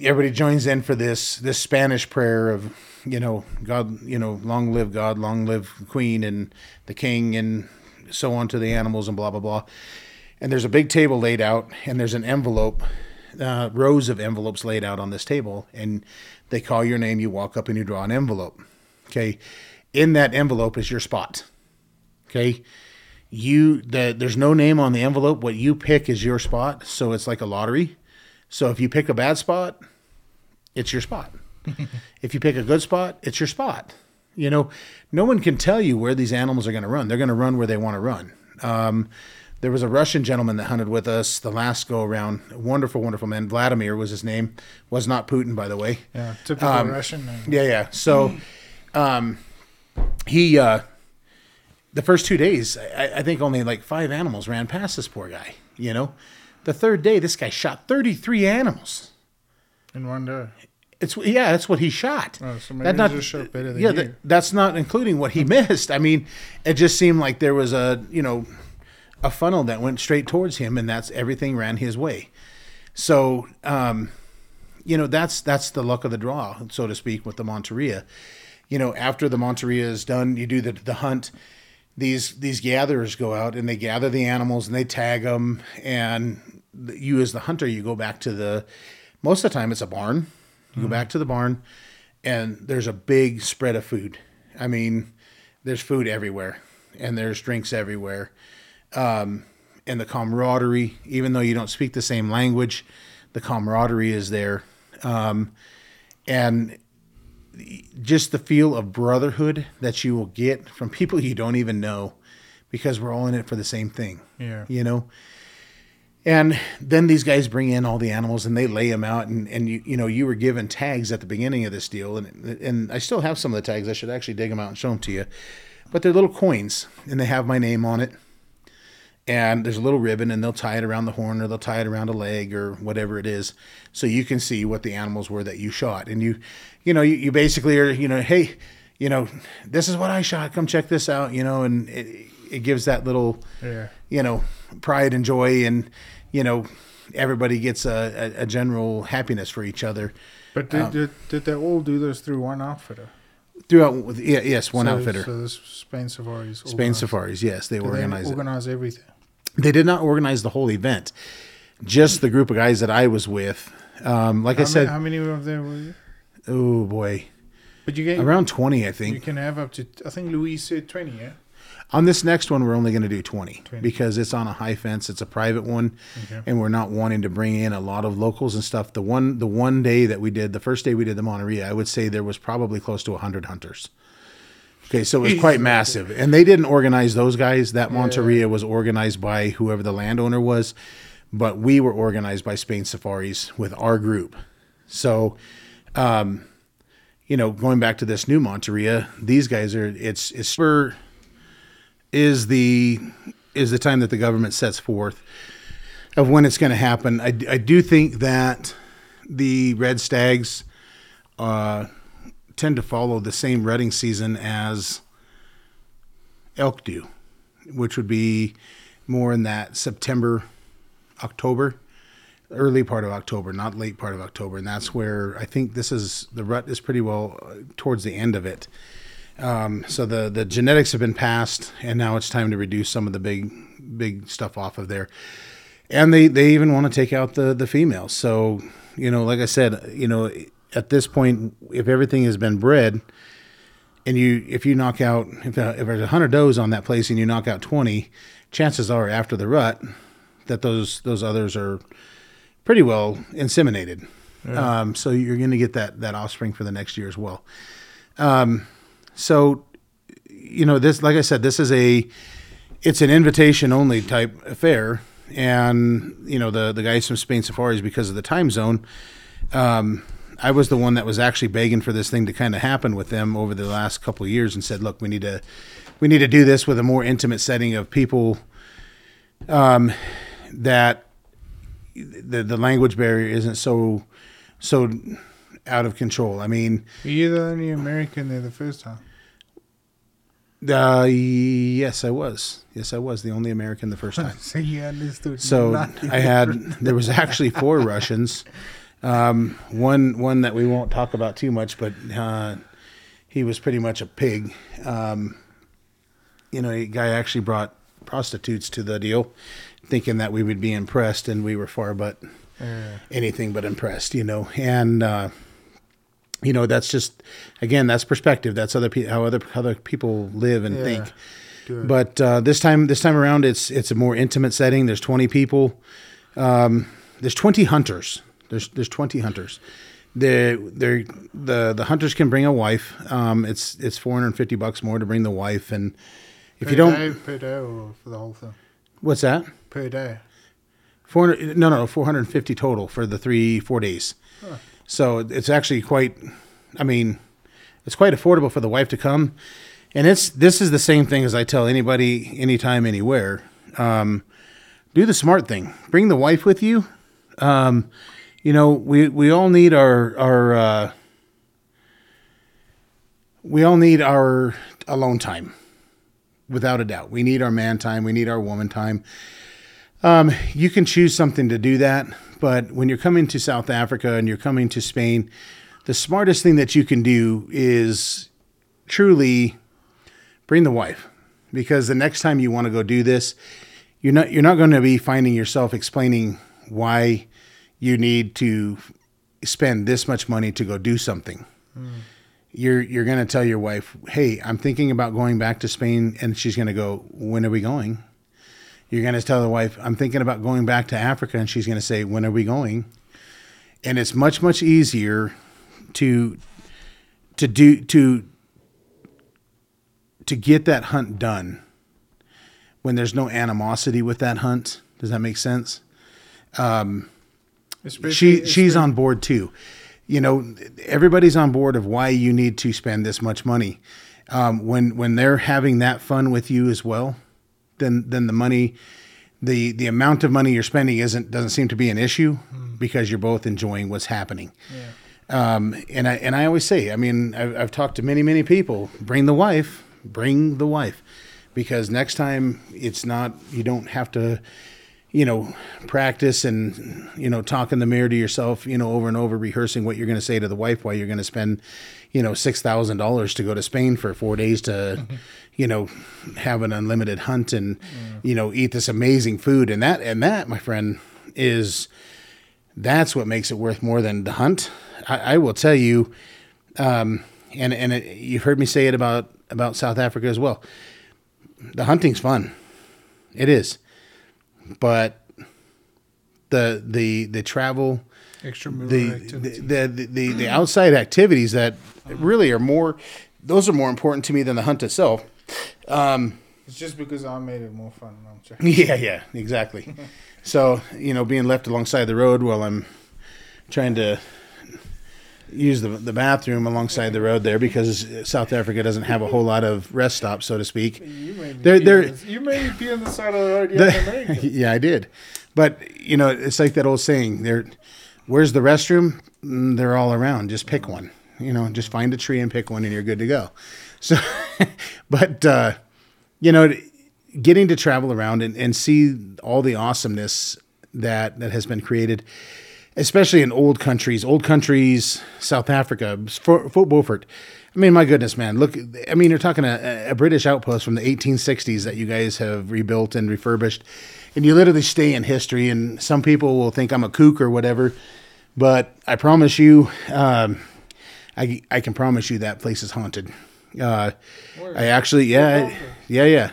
everybody joins in for this this Spanish prayer of you know God you know long live God long live Queen and the King and so on to the animals and blah blah blah and there's a big table laid out and there's an envelope uh, rows of envelopes laid out on this table and they call your name you walk up and you draw an envelope okay in that envelope is your spot okay you the, there's no name on the envelope what you pick is your spot so it's like a lottery so if you pick a bad spot, it's your spot. if you pick a good spot, it's your spot. You know, no one can tell you where these animals are going to run. They're going to run where they want to run. Um, there was a Russian gentleman that hunted with us the last go around. Wonderful, wonderful man. Vladimir was his name. Was not Putin, by the way. Yeah, typical Um, Russian name. Yeah, yeah. So, um, he uh, the first two days, I, I think only like five animals ran past this poor guy. You know, the third day, this guy shot thirty three animals. in one day. It's yeah, that's what he shot. Oh, so That just shot better than yeah, that- that's not including what he missed. I mean, it just seemed like there was a you know a funnel that went straight towards him, and that's everything ran his way. So, um, you know, that's that's the luck of the draw, so to speak, with the Monteria. You know, after the Monteria is done, you do the the hunt. These these gatherers go out and they gather the animals and they tag them, and you as the hunter, you go back to the. Most of the time, it's a barn. You go back to the barn, and there's a big spread of food. I mean, there's food everywhere, and there's drinks everywhere um, and the camaraderie, even though you don't speak the same language, the camaraderie is there. Um, and just the feel of brotherhood that you will get from people you don't even know because we're all in it for the same thing. Yeah. You know? And then these guys bring in all the animals and they lay them out and, and you you know you were given tags at the beginning of this deal and and I still have some of the tags I should actually dig them out and show them to you but they're little coins and they have my name on it and there's a little ribbon and they'll tie it around the horn or they'll tie it around a leg or whatever it is so you can see what the animals were that you shot and you you know you, you basically are you know hey you know this is what i shot come check this out you know and it, it gives that little Yeah. you know pride and joy and you know everybody gets a, a, a general happiness for each other But did, um, did, did they all do this through one outfitter? throughout. Yeah, yes, one so, outfitter. So this Spain Safaris. Spain organized- Safaris. Yes, they Did organized they it. organize everything? They did not organize the whole event. Just the group of guys that I was with. Um, like How, I many, said, how many of them were you? oh boy, But you get around twenty, I think. you can have up to. I think Louis said twenty. Yeah. On this next one, we're only going to do 20, 20. because it's on a high fence. It's a private one, Okay. and we're not wanting to bring in a lot of locals and stuff. The one, the one day that we did, the first day we did the Monteria, I would say there was probably close to 100 hunters. Okay, so it was quite massive, and they didn't organize those guys. That Monteria was organized by whoever the landowner was, but we were organized by Spain Safaris with our group. So, um, you know, going back to this new Monteria, these guys are it's it's for is the is the time that the government sets forth of when it's going to happen. I, I do think that the red stags uh, tend to follow the same rutting season as elk do, which would be more in that September, October, early part of October, not late part of October, and that's where I think this is the rut is pretty well uh, towards the end of it. Um, so the the genetics have been passed, and now it's time to reduce some of the big big stuff off of there. And they they even want to take out the the females. So you know, like I said, you know, at this point, if everything has been bred, and you if you knock out if, uh, if there's a hundred does on that place and you knock out twenty, chances are after the rut that those those others are pretty well inseminated. Um, so you're going to get that that offspring for the next year as well. Um, so you know this, like I said, this is a it's an invitation only type affair, and you know the the guys from Spain Safaris because of the time zone. Um, I was the one that was actually begging for this thing to kind of happen with them over the last couple of years, and said, "Look, we need to we need to do this with a more intimate setting of people um, that the the language barrier isn't so so out of control. I mean, Were you the only American there the first time? uh, yes, I was. Yes, I was the only American the first time. So you understood. So. I had there was actually four Russians. Um, one one that we won't talk about too much, but uh, he was pretty much a pig. Um, you know, a guy actually brought prostitutes to the deal, thinking that we would be impressed, and we were far but Yeah. anything but impressed. You know, and uh, you know that's just again that's perspective. That's other pe- how other other people live and Yeah. think. Good. But uh, this time, this time around, it's it's a more intimate setting. There's 20 people. Um, there's 20 hunters. There's there's 20 hunters. They the the hunters can bring a wife. Um, it's it's 450 bucks more to bring the wife, and if per you don't, day, per day or for the whole thing what's that? per day. 400 no no 450 total for the three four days so it's actually quite i mean it's quite affordable for the wife to come and it's this is the same thing as i tell anybody anytime anywhere um, do the smart thing bring the wife with you um, you know we we all need our our uh, we all need our alone time without a doubt. We need our man time. We need our woman time. Um, you can choose something to do that, but when you're coming to South Africa and you're coming to Spain, the smartest thing that you can do is truly bring the wife, because the next time you want to go do this, you're not you're not going to be finding yourself explaining why you need to spend this much money to go do something. You're you're going to tell your wife, "Hey, I'm thinking about going back to Spain," and she's going to go, "When are we going?" You're going to tell the wife, I'm thinking about going back to Africa. And she's going to say, When are we going? And it's much, much easier to to do to to get that hunt done when there's no animosity with that hunt. Does that make sense? Um, She she's on board too. You know, everybody's on board of why you need to spend this much money. Um, when when they're having that fun with you as well, then then the money, the the amount of money you're spending isn't doesn't seem to be an issue because you're both enjoying what's happening. Um, and I and I always say, I mean, I've, I've talked to many many people. Bring the wife, bring the wife, because next time it's not you don't have to you know, practice and, you know, talk in the mirror to yourself, you know, over and over, rehearsing what you're going to say to the wife while you're going to spend, you know, $6,000 to go to Spain for four days to, you know, have an unlimited hunt and, you know, eat this amazing food. And that, and that, my friend, is, that's what makes it worth more than the hunt. I, I will tell you, um, and, and it, you've heard me say it about, about South Africa as well. The hunting's fun. It is but the the the travel Extra the activity. the, the the the outside activities that really are more those are more important to me than the hunt itself um, it's just because I made it more fun. I'm joking. yeah yeah exactly so you know being left alongside the road while i'm trying to use the, the bathroom alongside the road there because south africa doesn't have a whole lot of rest stops so to speak You made me They're- pee they're- on the- you made me pee on the side of the road. Yeah, yeah, I did. But you know, it's like that old saying: "There, where's the restroom? Mm, They're all around. Just pick one. You know, just find a tree and pick one, and you're good to go." So, but uh, you know, getting to travel around and, and see all the awesomeness that that has been created, especially in old countries, old countries, South Africa, Fort, Fort Beaufort. I mean, my goodness, man! Look, I mean, you're talking a, a British outpost from the 1860s that you guys have rebuilt and refurbished, and you literally stay in history. And some people will think I'm a kook or whatever, but I promise you, um, I I can promise you that place is haunted. Uh, I actually, yeah, yeah, yeah.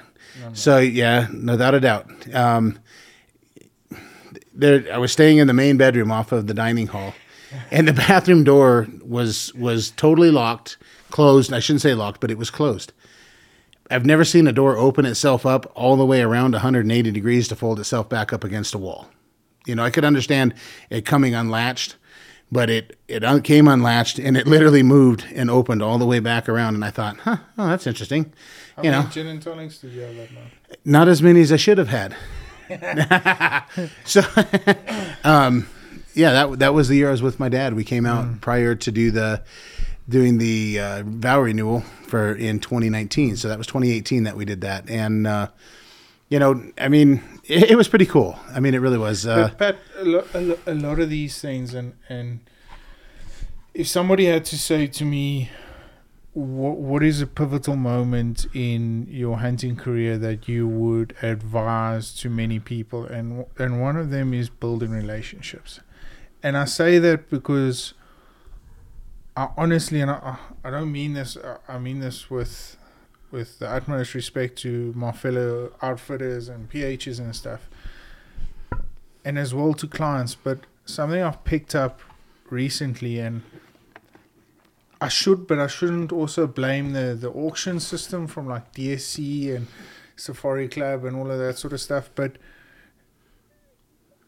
So yeah, without a doubt. Um, there, I was staying in the main bedroom off of the dining hall, and the bathroom door was was totally locked, closed. I shouldn't say locked, but it was closed. I've never seen a door open itself up all the way around 180 degrees to fold itself back up against a wall. You know, I could understand it coming unlatched, but it it un- came unlatched and it literally moved and opened all the way back around. And I thought, huh, oh, that's interesting. How you many know, gin and tonics did you have that night? not as many as I should have had. so, um, yeah, that that was the year I was with my dad. We came out prior to do the doing the uh, vow renewal for in 2019. So that was 2018 that we did that, and uh, you know, I mean, it, it was pretty cool. I mean, it really was. Uh, but Pat, a, lo- a, lo- a lot of these things, and and if somebody had to say to me, what what is a pivotal moment in your hunting career that you would advise to many people, and and one of them is building relationships, and I say that because. I honestly, and I, I don't mean this. I mean this with, with the utmost respect to my fellow outfitters and PHs and stuff and as well to clients. But something I've picked up recently, and I should, but I shouldn't also blame the the auction system from like DSC and Safari Club and all of that sort of stuff. But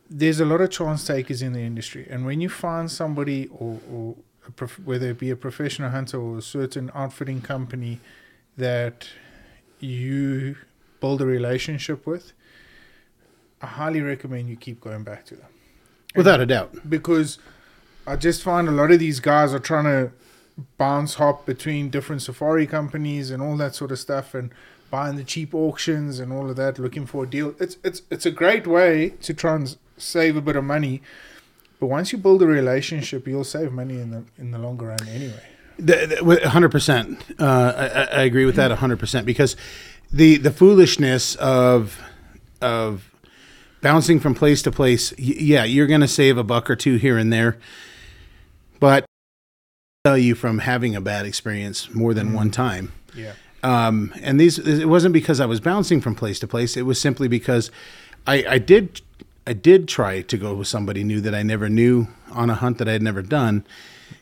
there's a lot of chance takers in the industry, and when you find somebody or, or a prof- whether it be a professional hunter or a certain outfitting company that you build a relationship with, I highly recommend you keep going back to them without a doubt. because I just find a lot of these guys are trying to bounce hop between different safari companies and all that sort of stuff and buying the cheap auctions and all of that looking for a deal it's it's it's a great way to try and save a bit of money but once you build a relationship you'll save money in the in the longer run anyway 100%. Uh, I, I- I agree with that 100% because the the foolishness of of bouncing from place to place, y- yeah, you're going to save a buck or two here and there. Tell you from having a bad experience more than one time. yeah Um, and these it wasn't because I was bouncing from place to place. It was simply because I, I did I did try to go with somebody new that I never knew on a hunt that I had never done,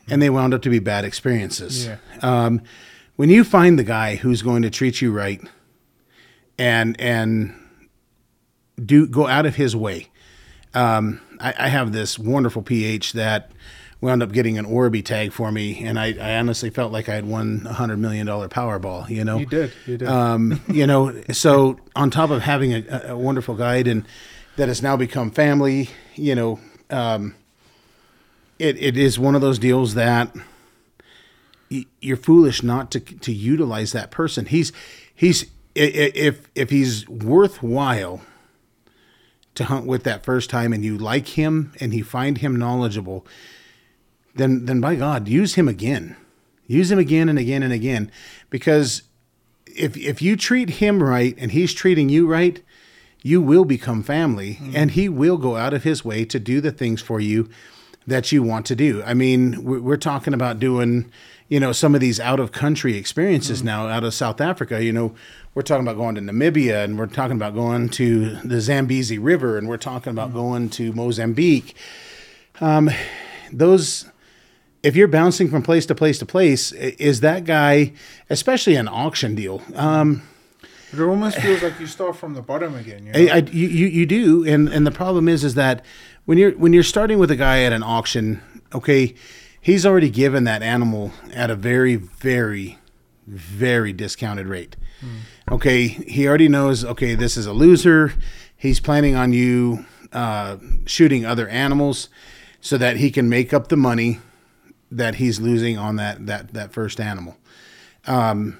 and they wound up to be bad experiences. Yeah. Um, when you find the guy who's going to treat you right, and and do go out of his way. Um, I, I have this wonderful PH that wound up getting an oribi tag for me, and I, I honestly felt like I had won a hundred million dollar Powerball. You know, you did you did um, you know, so on top of having a, a wonderful guide and that has now become family, you know, um, it, it is one of those deals that y- you're foolish not to to utilize that person. He's he's if if he's worthwhile to hunt with that first time and you like him and you find him knowledgeable, then then by God, use him again. Use him again and again and again. Because if if you treat him right and he's treating you right, you will become family mm-hmm. and he will go out of his way to do the things for you that you want to do. I mean, we're, talking about doing, you know, some of these out of country experiences mm-hmm. now out of South Africa. You know, we're talking about going to Namibia and we're talking about going to the Zambezi River and we're talking about mm-hmm. going to Mozambique. Um, those, if you're bouncing from place to place to place, is that guy, especially an auction deal? Um, it almost feels like you start from the bottom again. You know? I, I, you, you do, and and the problem is is that when you're when you're starting with a guy at an auction, okay, he's already given that animal at a very very very discounted rate. Okay, he already knows. Okay, this is a loser. He's planning on you uh, shooting other animals so that he can make up the money that he's losing on that that that first animal um,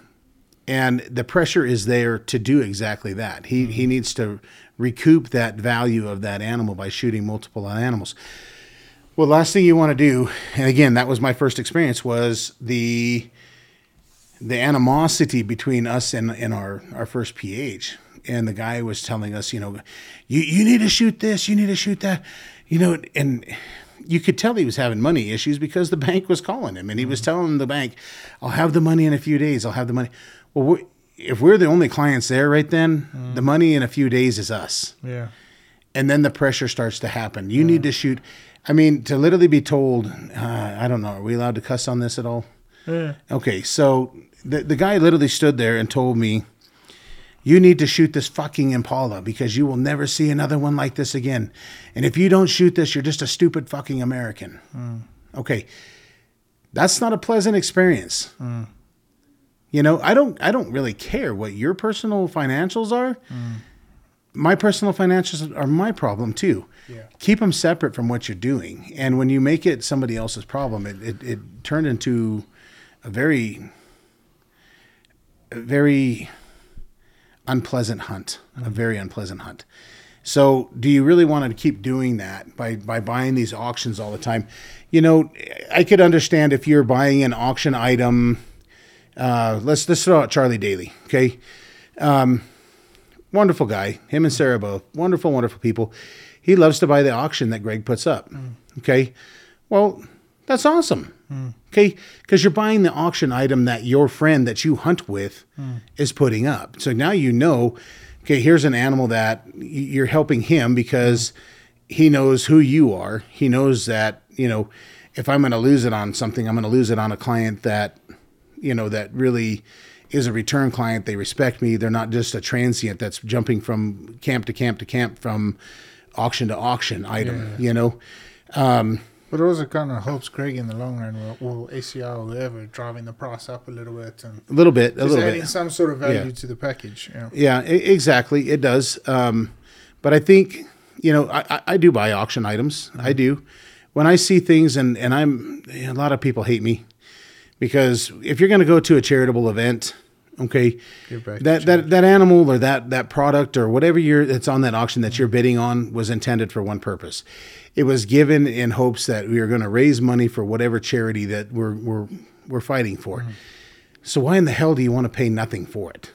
and the pressure is there to do exactly that. He he mm-hmm. needs to recoup that value of that animal by shooting multiple animals. Well, last thing you want to do, and again, that was my first experience, was the the animosity between us and, and our, our first PH. And the guy was telling us, you know, you, you need to shoot this, you need to shoot that, you know, and you could tell he was having money issues because the bank was calling him and he was telling the bank, I'll have the money in a few days, I'll have the money. Well, we're, if we're the only clients there right then, the money in a few days is us yeah. and then the pressure starts to happen. You need to shoot. I mean, to literally be told, uh, I don't know, are we allowed to cuss on this at all? Yeah. Okay, so the the guy literally stood there and told me, "You need to shoot this fucking Impala because you will never see another one like this again. And if you don't shoot this, you're just a stupid fucking American." Mm. Okay, that's not a pleasant experience. Mm. You know, I don't I don't really care what your personal financials are. Mm. My personal financials are my problem too. Yeah. Keep them separate from what you're doing. And when you make it somebody else's problem, it, it, it turned into a very, a very unpleasant hunt, a very unpleasant hunt. So, do you really want to keep doing that by by buying these auctions all the time? You know, I could understand if you're buying an auction item. Uh, let's let's throw out Charlie Daly, okay? Um, wonderful guy, him and Sarah both wonderful, wonderful people. He loves to buy the auction that Greg puts up. Okay, well, that's awesome. Okay, because you're buying the auction item that your friend that you hunt with is putting up. So now you know. Okay, here's an animal that you're helping him because he knows who you are. He knows that you know if I'm going to lose it on something, I'm going to lose it on a client that you know that really is a return client. They respect me. They're not just a transient that's jumping from camp to camp to camp from auction to auction item. You know, um, But it also kind of helps Craig in the long run, or, or ACR or whoever, driving the price up a little bit and a little bit, a little adding bit. some sort of value Yeah. to the package. Yeah. Yeah, exactly. It does. Um, but I think you know I, I, I do buy auction items. I do. When I see things, and and I'm a lot of people hate me because if you're going to go to a charitable event, okay, Give back to that that that animal or that that product or whatever you're that's on that auction that you're bidding on was intended for one purpose. It was given in hopes that we are going to raise money for whatever charity that we're we're we're fighting for. So why in the hell do you want to pay nothing for it?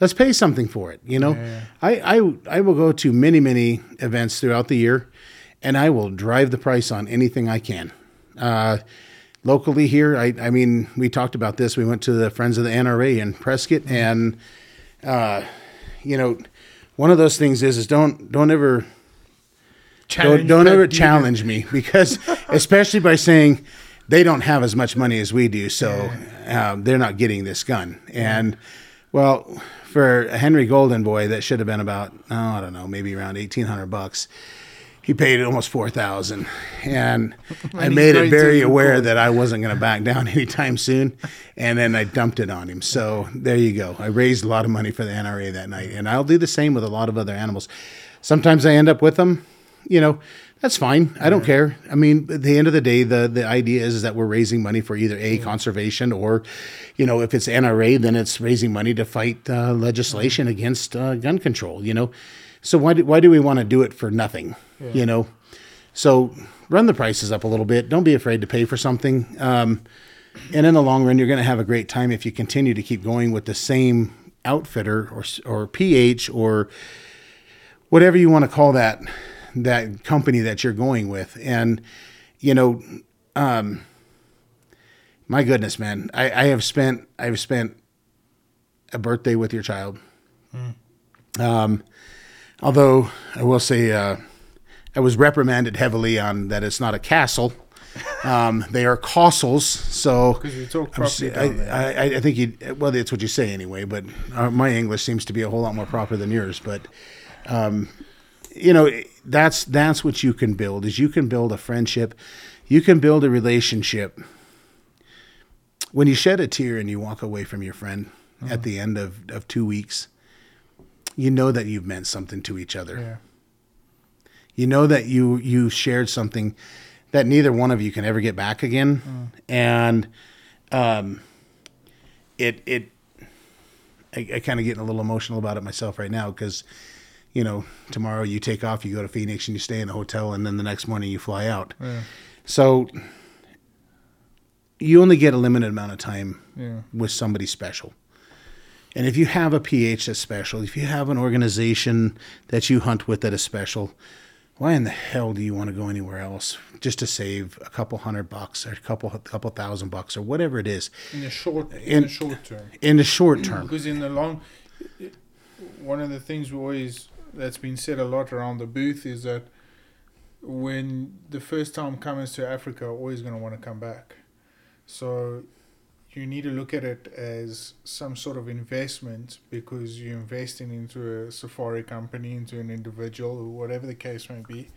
Let's pay something for it. You know, Yeah. I, I I will go to many many events throughout the year, and I will drive the price on anything I can. Uh, locally here, I I mean, we talked about this. We went to the Friends of the NRA in Prescott, and uh, you know, one of those things is is don't don't ever don't, Challenge don't ever behavior. challenge me because especially by saying they don't have as much money as we do so um, they're not getting this gun. And well for a henry golden boy that should have been about oh, i don't know maybe around 1800 bucks he paid almost 4000 and i made it very aware that i wasn't going to back down anytime soon. And then i dumped it on him. So there you go. I raised a lot of money for the nra that night. And i'll do the same with a lot of other animals. Sometimes i end up with them you know that's fine. I don't care. I mean at the end of the day the the idea is, is that we're raising money for either a conservation or you know if it's nra then it's raising money to fight uh, legislation against uh, gun control you know So why do, why do we want to do it for nothing? You know, so run the prices up a little bit. Don't be afraid to pay for something. Um, and in the long run, you're going to have a great time if you continue to keep going with the same outfitter or or PH or whatever you want to call that that company that you're going with. And you know, um, my goodness, man, I, I have spent I've spent a birthday with your child. Um, although I will say, uh, I was reprimanded heavily on that it's not a castle. Um, they are castles. So Because you talk I'm s- properly I. I, I think you. Well, that's what you say anyway. But uh, my English seems to be a whole lot more proper than yours. But um, you know, that's that's what you can build. Is you can build a friendship, you can build a relationship. When you shed a tear and you walk away from your friend at the end of, of two weeks, you know that you've meant something to each other. Yeah. You know that you you shared something that neither one of you can ever get back again, and um, it it I, I kind of getting a little emotional about it myself right now because you know tomorrow you take off, you go to Phoenix, and you stay in a hotel, and then the next morning you fly out. Yeah. So you only get a limited amount of time Yeah. with somebody special. And if you have a PH that's special, if you have an organization that you hunt with that is special, why in the hell do you want to go anywhere else just to save a couple hundred bucks or a couple a couple thousand bucks or whatever it is In the short, in, In- the short term. in the short term? Because in the long, one of the things we always that's been said a lot around the booth is that when the first time comers to Africa are always going to want to come back. So you need to look at it as some sort of investment because you're investing into a safari company, into an individual, or whatever the case may be,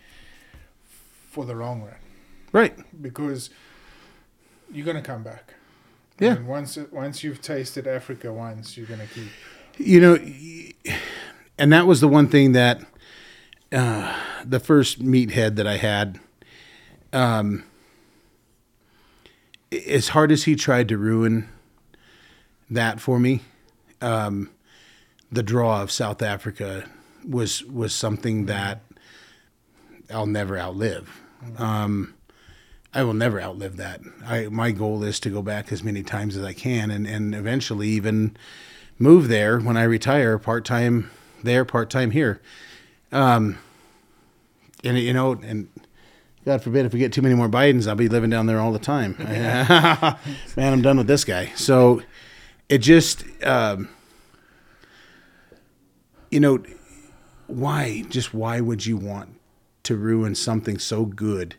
for the long run. Right. Because you're going to come back. Yeah. And once once you've tasted Africa once, you're going to keep. You know, and that was the one thing that uh, the first meathead that I had, um, as hard as he tried to ruin that for me, um, the draw of South Africa was was something that I'll never outlive. Um, I will never outlive that. I my goal is to go back as many times as I can, and and eventually even move there when I retire, part time there, part time here. Um, and you know, and God forbid if we get too many more Bidens, I'll be living down there all the time. Man, I'm done with this guy. So it just, um, you know, why? Just why would you want to ruin something so good?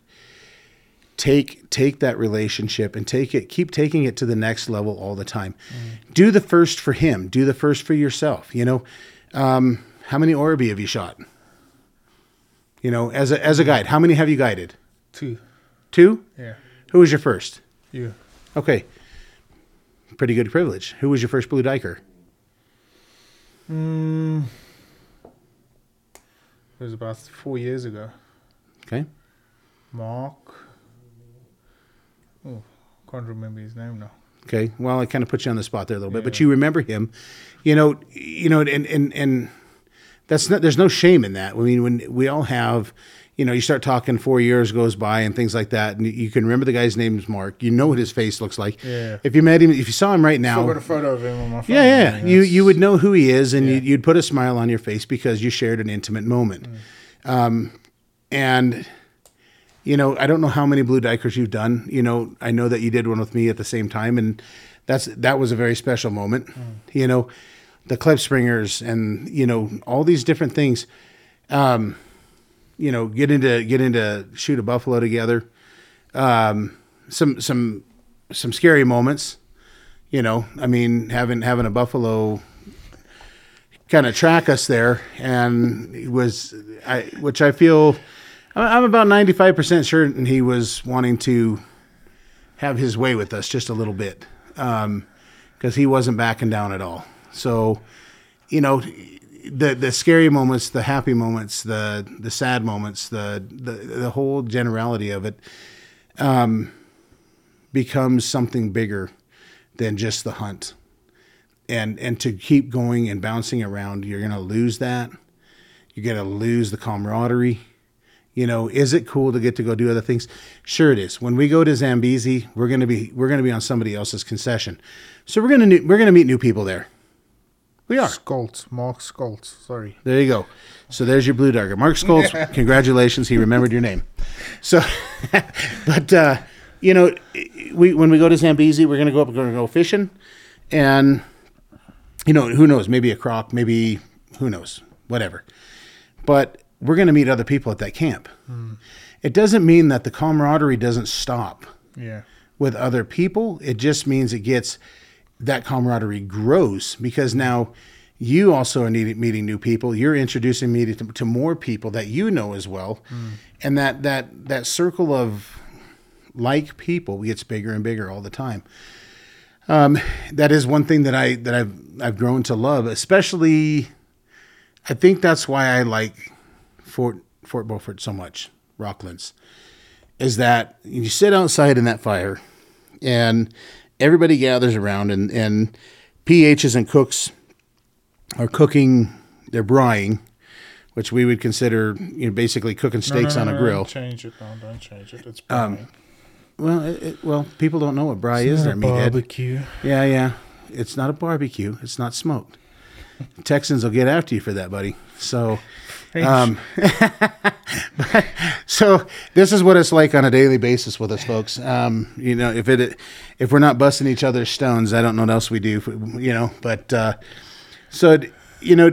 Take take that relationship and take it. Keep taking it to the next level all the time. Do the first for him. Do the first for yourself. You know, um, how many oribi have you shot? You know, as a as a guide, how many have you guided? Two. Two. Yeah. Who was your first? You. Okay. Pretty good privilege. Who was your first blue duiker? Mm, it was about four years ago. Okay. Mark. Oh, can't remember his name now. Okay. Well, I kind of put you on the spot there a little bit, but you remember him. You know, you know, and and and that's not. There's no shame in that. I mean, when we all have, you know, you start talking, four years goes by and things like that, and you can remember the guy's name is Mark. You know what his face looks like. Yeah. If you met him, if you saw him right now, Still got a photo of him on my phone. Yeah, yeah. You you would know who he is, and Yeah. you'd, you'd put a smile on your face because you shared an intimate moment. Um, and you know, I don't know how many blue duikers you've done. You know, I know that you did one with me at the same time, and that's that was a very special moment. You know, the klipspringers and you know all these different things. Um, you know, get into get into shoot a buffalo together. Um, some some some scary moments. You know, I mean, having having a buffalo kind of track us there, and it was I, which I feel I'm- about ninety five percent certain he was wanting to have his way with us just a little bit, because he wasn't backing down at all. So, you know, the the scary moments, the happy moments, the the sad moments, the the the whole generality of it um, becomes something bigger than just the hunt. And and to keep going and bouncing around, you're going to lose that. You're to lose the camaraderie. You know, is it cool to get to go do other things? Sure, it is. When we go to Zambezi, we're gonna be we're gonna be on somebody else's concession, so we're gonna we're gonna meet new people there. We are. Skoltz, Mark Skoltz. Sorry. There you go. So there's your blue duiker. Mark Scholes, congratulations. He remembered your name. So, but, uh, you know, we when we go to Zambezi, we're going to go up, we're going to go fishing. And, you know, who knows? Maybe a croc, maybe, who knows? Whatever. But we're going to meet other people at that camp. It doesn't mean that the camaraderie doesn't stop Yeah. with other people. It just means it gets that camaraderie grows because now you also are meeting new people. You're introducing me to, to more people that you know as well, and that that that circle of like people gets bigger and bigger all the time. Um, that is one thing that I that I've I've grown to love, especially. I think that's why I like Fort Fort Beaufort so much, Rocklands, is that you sit outside in that fire, and everybody gathers around, and and PHs and cooks are cooking, they're braaiing, which we would consider you know basically cooking steaks No, no, on a grill. Don't change it. No, don't change it. It's Um. Well, it, it- well, people don't know what braai is. There, barbecue. Yeah, yeah. It's not a barbecue. It's not smoked. Texans will get after you for that, buddy. So, um, so this is what it's like on a daily basis with us, folks. Um, you know, if it if we're not busting each other's stones, I don't know what else we do. You know, but uh, so you know,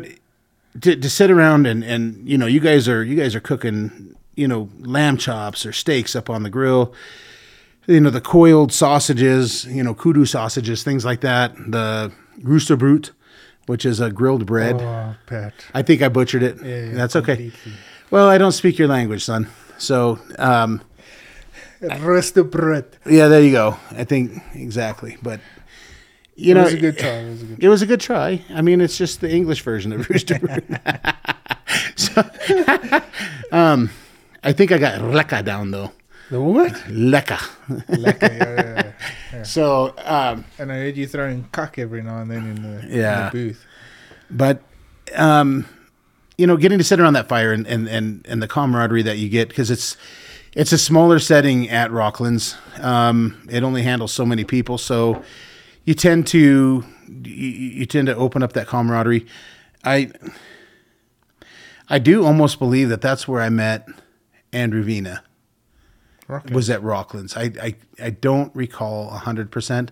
to, to sit around and and you know, you guys are you guys are cooking you know lamb chops or steaks up on the grill you know the coiled sausages, you know kudu sausages, things like that. The rooster brute, which is a grilled bread. Oh, Pat. I think I butchered it. Yeah, That's okay. completely. Well, I don't speak your language, son. So, um, Rest of bread. yeah, there you go. I think exactly. But you it know, was a good time. It was a good. It was a good try. I mean, it's just the English version of rooster so, um, I think I got leka down though. The what? Leka. Lekker, yeah, yeah, yeah. So, um, And I heard you throwing cock every now and then in the, in Yeah. the booth. but um, you know, getting to sit around that fire and and and, and the camaraderie that you get because it's it's a smaller setting at Rocklands. Um, it only handles so many people, so you tend to you, you tend to open up that camaraderie. I I do almost believe that that's where I met Andrew Vina Rocket. was at Rocklands. I I, I don't recall hundred percent,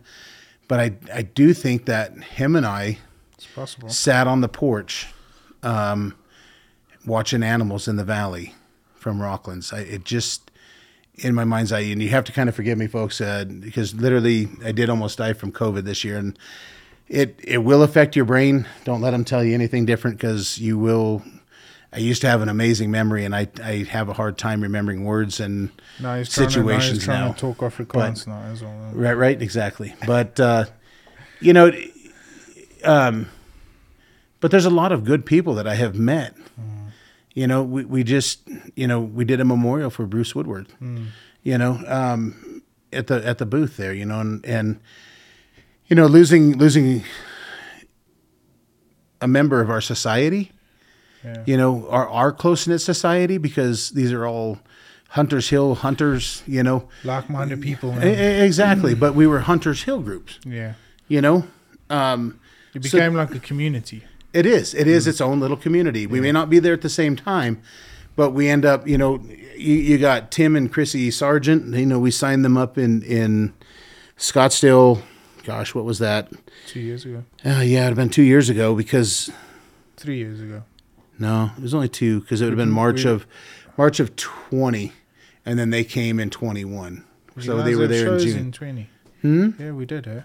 but I I do think that him and I sat on the porch, um, watching animals in the valley from Rocklands. I, it just in my mind's eye, and you have to kind of forgive me, folks, uh, because literally I did almost die from COVID this year, and it it will affect your brain. Don't let them tell you anything different, because you will. I used to have an amazing memory, and I I have a hard time remembering words and Now he's trying, situations to, now now. he's trying to talk Afrikaans now as well. Right, right, exactly. But uh, you know, um, but there's a lot of good people that I have met. You know, we, we just you know we did a memorial for Bruce Woodward. You know, um, at the at the booth there. You know, and and you know losing losing a member of our society. Yeah. You know, our our close knit society because these are all Hunters Hill hunters. You know, Like-minded people. E- man. e- exactly. But we were Hunters Hill groups, yeah. you know? Um, It So- became like a community. it is. It is its own little community. We may not be there at the same time, but we end up, you know, you, you got Tim and Chrissy Sargent. You know, we signed them up in, in Scottsdale. Gosh, what was that? Two years ago. Uh, yeah, it had been two years ago because, Three years ago. No, it was only two because it would have been March We- of March of 20, and then they came in 21. So they were there in shows June. in 20. Hmm? Yeah, we did, huh?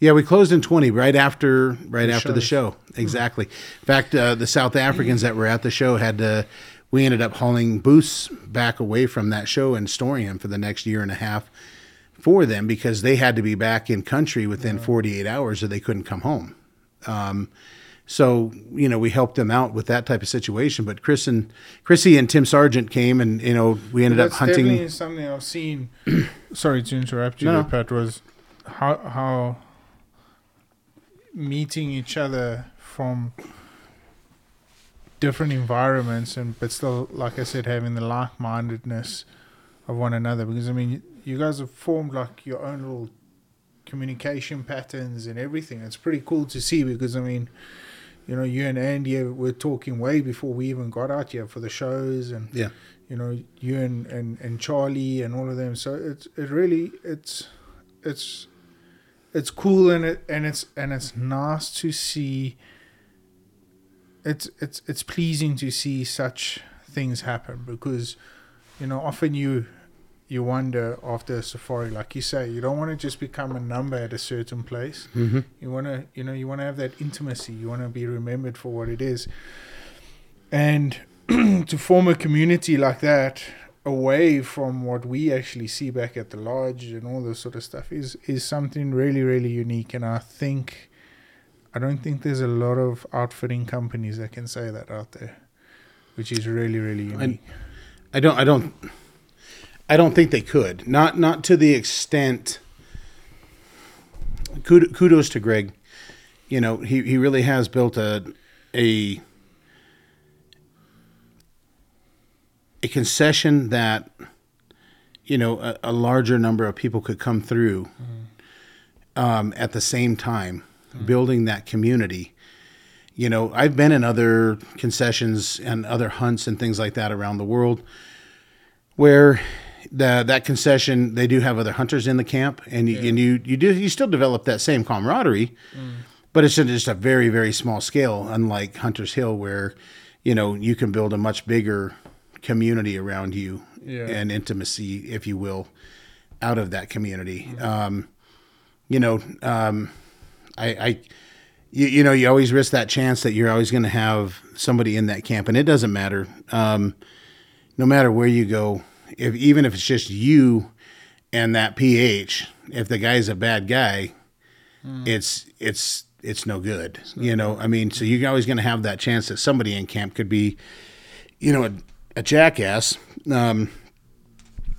Yeah, we closed in 20 right after right The after the show. Exactly. In fact, uh, the South Africans that were at the show had to we ended up hauling booths back away from that show and storing them for the next year and a half for them because they had to be back in country within 48 hours or they couldn't come home. Um, so you know we helped them out with that type of situation. But Chris and Chrissy and Tim Sargent came and you know we ended That's up hunting. definitely something I've seen. Sorry to interrupt you, No. Pat. Was how how meeting each other from different environments and but still like I said having the like mindedness of one another because I mean you guys have formed like your own little communication patterns and everything. It's pretty cool to see because I mean, you know, you and Andy were talking way before we even got out here for the shows and Yeah. you know, you and, and, and Charlie and all of them. So it's it really it's it's it's cool and it and it's and it's nice to see it's it's it's pleasing to see such things happen because you know often you you wonder after a safari. Like you say you don't want to just become a number at a certain place. Mm-hmm. you want to you know you want to have that intimacy. You want to be remembered for what it is. And to form a community like that away from what we actually see back at the lodge and all this sort of stuff is is something really really unique. And i think i don't think there's a lot of outfitting companies that can say that out there which is really really unique. I don't I don't I don't think they could. Not not to the extent kudos to Greg. You know, he, he really has built a a a concession that you know a, a larger number of people could come through um, at the same time, building that community. You know, I've been in other concessions and other hunts and things like that around the world where the that concession they do have other hunters in the camp and you, and you you do you still develop that same camaraderie but it's just a very very small scale unlike Hunters Hill where you know you can build a much bigger community around you Yeah. and intimacy if you will out of that community um, you know um, I, I you, you know you always risk that chance that you're always going to have somebody in that camp and it doesn't matter um, no matter where you go, if even if it's just you and that PH, if the guy's a bad guy, it's it's it's no good. You know, I mean, so you're always going to have that chance that somebody in camp could be, you know, a, a jackass. Um,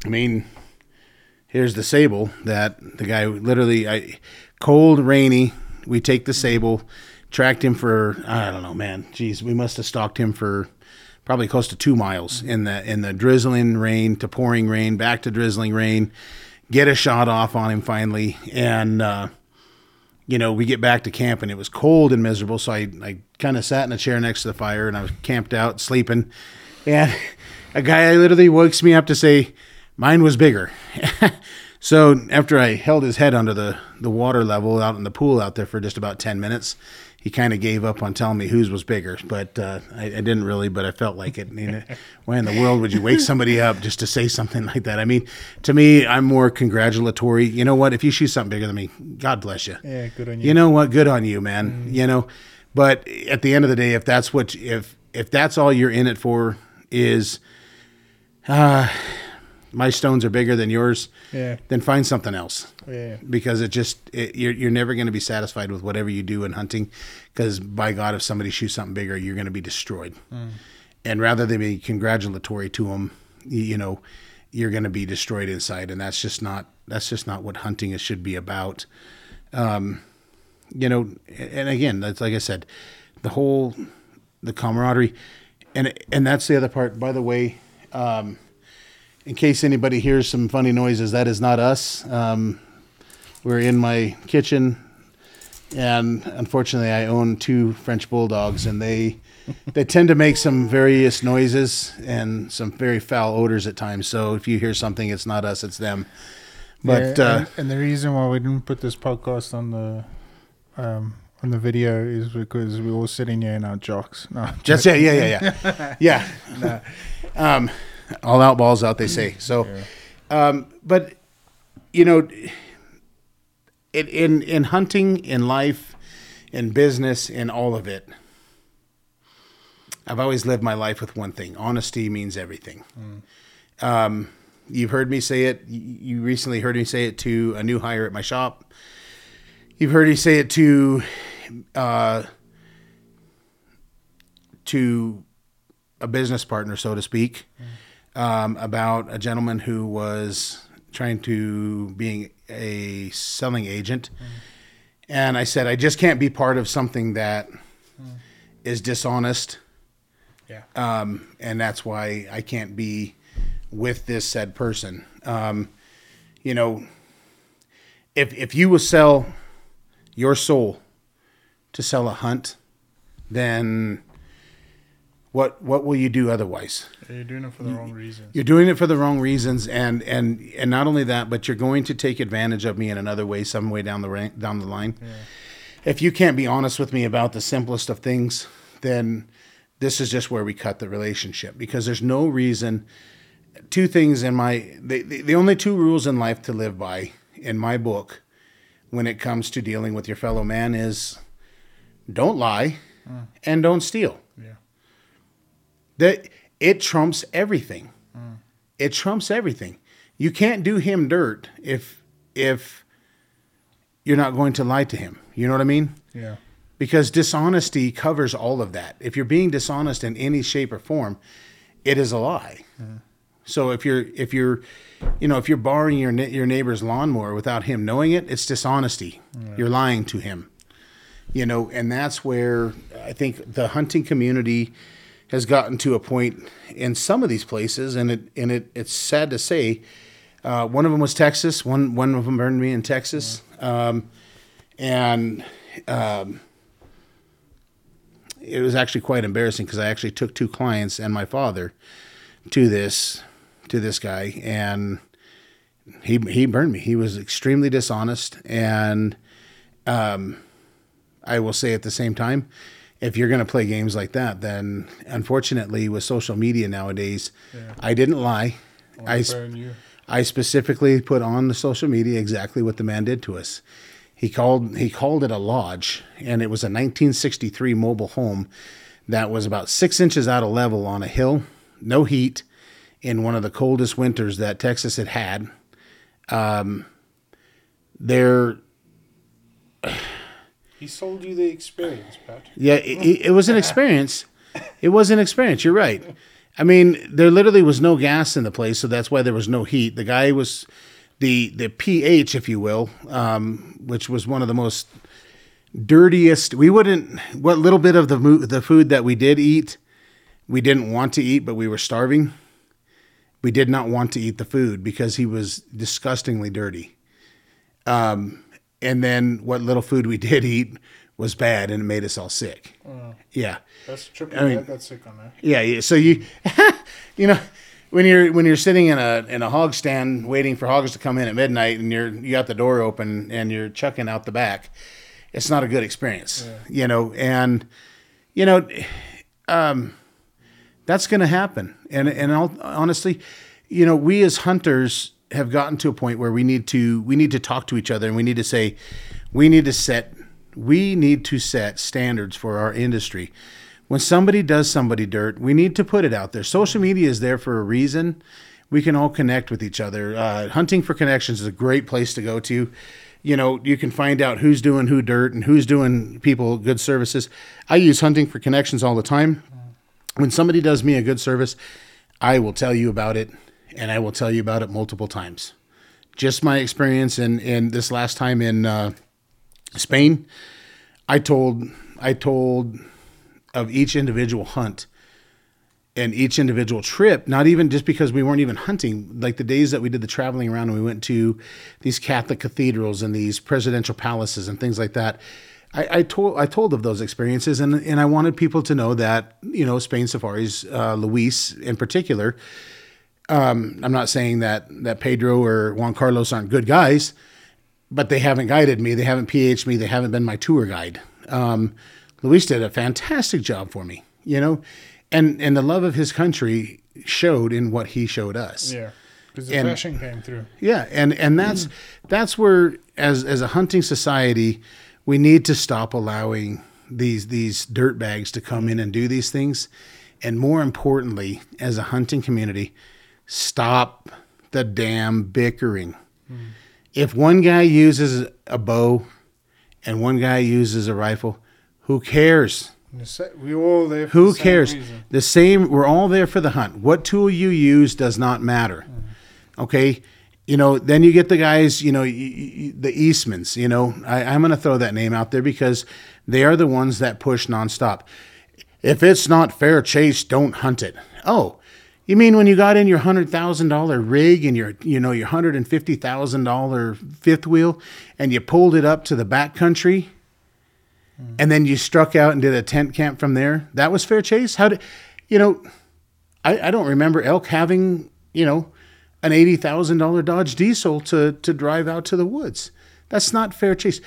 I mean, here's the sable that the guy literally, I cold, rainy. We take the sable, tracked him for I don't know, man. Geez, we must have stalked him for probably close to two miles in the in the drizzling rain to pouring rain, back to drizzling rain. Get a shot off on him finally, and uh, you know we get back to camp and it was cold and miserable. So I I kind of sat in a chair next to the fire and I was camped out sleeping, and a guy literally wakes me up to say mine was bigger. so after I held his head under the the water level out in the pool out there for just about ten minutes, he kind of gave up on telling me whose was bigger. But uh, I, I didn't really, but I felt like it. I mean, why in the world would you wake somebody up just to say something like that? I mean, to me, I'm more congratulatory. You know what? If you shoot something bigger than me, God bless you. yeah good on you You know what? Good on you, man. You know, but at the end of the day, if that's what if if that's all you're in it for is, uh, my stones are bigger than yours, yeah then find something else yeah because it just it, you're you're never going to be satisfied with whatever you do in hunting because by God, if somebody shoots something bigger, you're going to be destroyed. And rather than be congratulatory to them, you, you know, you're going to be destroyed inside, and that's just not that's just not what hunting is, should be about. Um, you know, and again, that's like I said, the whole the camaraderie, and and that's the other part. By the way, um, in case anybody hears some funny noises, that is not us. Um, we're in my kitchen, and unfortunately, I own two French bulldogs, and they they tend to make some various noises and some very foul odors at times. So if you hear something, it's not us; it's them. But Yeah, uh, and, and the reason why we didn't put this podcast on the um, on the video is because we're all sitting here in our jocks. No, Just yeah, yeah, yeah, yeah, yeah. um, all out balls out, they say. So, um, but you know, in in in hunting, in life, in business, in all of it, I've always lived my life with one thing: honesty means everything. Um, you've heard me say it. You recently heard me say it to a new hire at my shop. You've heard me say it to. Uh, to a business partner, so to speak, um, about a gentleman who was trying to being a selling agent, and I said I just can't be part of something that is dishonest Yeah. um, and that's why I can't be with this said person. Um, you know, if if you will sell your soul to sell a hunt, then what what will you do otherwise? You're doing it for the wrong reasons. You're doing it for the wrong reasons, and and and not only that, but you're going to take advantage of me in another way, some way down the rank, down the line. If you can't be honest with me about the simplest of things, then this is just where we cut the relationship because there's no reason. Two things in my the, the, the only two rules in life to live by in my book when it comes to dealing with your fellow man is don't lie mm. and don't steal Yeah. That it trumps everything. It trumps everything. You can't do him dirt if if you're not going to lie to him. You know what I mean? Yeah. Because dishonesty covers all of that. If you're being dishonest in any shape or form, it is a lie. Mm-hmm. So if you're if you're you know if you're borrowing your your neighbor's lawnmower without him knowing it, it's dishonesty. You're lying to him. You know, and that's where I think the hunting community has gotten to a point in some of these places, and it and it it's sad to say. Uh, one of them was Texas. One one of them burned me in Texas, um, and um, it was actually quite embarrassing because I actually took two clients and my father to this to this guy, and he he burned me. He was extremely dishonest, and um, I will say at the same time, if you're going to play games like that, then unfortunately with social media nowadays, I didn't lie. I s- Burn you. I specifically put on the social media exactly what the man did to us. He called he called it a lodge, and it was a 1963 mobile home that was about six inches out of level on a hill, no heat, in one of the coldest winters that Texas had had. Um, there, He sold you the experience, Pat. yeah, it, it- was an experience. It was an experience. You're right. I mean, there literally was no gas in the place, so that's why there was no heat. The guy was the the PH, if you will, um, which was one of the most dirtiest. We wouldn't. What little bit of the the food that we did eat, we didn't want to eat, but we were starving. We did not want to eat the food because he was disgustingly dirty. Um, and then what little food we did eat was bad, and it made us all sick. Yeah. That's triple. I mean- I got sick on that. Yeah, yeah. So you, you know, when you're when you're sitting in a in a hog stand waiting for hogs to come in at midnight, and you're you got the door open and you're chucking out the back, it's not a good experience. You know, and you know, um, that's going to happen. And and I'll, honestly, you know, we as hunters have gotten to a point where we need to we need to talk to each other and we need to say we need to set we need to set standards for our industry. When somebody does somebody dirt, we need to put it out there. Social media is there for a reason. We can all connect with each other. Uh, Hunting for Connections is a great place to go to. You know, you can find out who's doing who dirt and who's doing people good services. I use Hunting for Connections all the time when somebody does me a good service, I will tell you about it, and I will tell you about it multiple times. Just my experience in in this last time in uh, Spain, I told I told of each individual hunt and each individual trip, not even just because we weren't even hunting, like the days that we did the traveling around and we went to these Catholic cathedrals and these presidential palaces and things like that. I, I told I told of those experiences and and I wanted people to know that you know Spain Safaris, uh, Luis in particular. Um, I'm not saying that that Pedro or Juan Carlos aren't good guys, but they haven't guided me. They haven't PH'd me. They haven't been my tour guide. Um, Luis did a fantastic job for me, you know, and and the love of his country showed in what he showed us. Yeah. Because the And- passion came through. Yeah, and and that's that's where as as a hunting society, we need to stop allowing these these dirt bags to come in and do these things, and more importantly, as a hunting community, stop the damn bickering. If one guy uses a bow and one guy uses a rifle, who cares? And the se- We all there. For Who the cares? reason. The same. We're all there for the hunt. What tool you use does not matter. Mm. Okay. You know, then you get the guys. You know, the Eastmans. You know, I, I'm going to throw that name out there because they are the ones that push nonstop. If it's not fair chase, don't hunt it. Oh, you mean when you got in your hundred thousand dollar rig and your you know your hundred and fifty thousand dollar fifth wheel and you pulled it up to the back country hmm. and then you struck out and did a tent camp from there? That was fair chase? How did you know I, I don't remember elk having, you know, an eighty thousand dollar Dodge diesel to to drive out to the woods. That's not fair chase.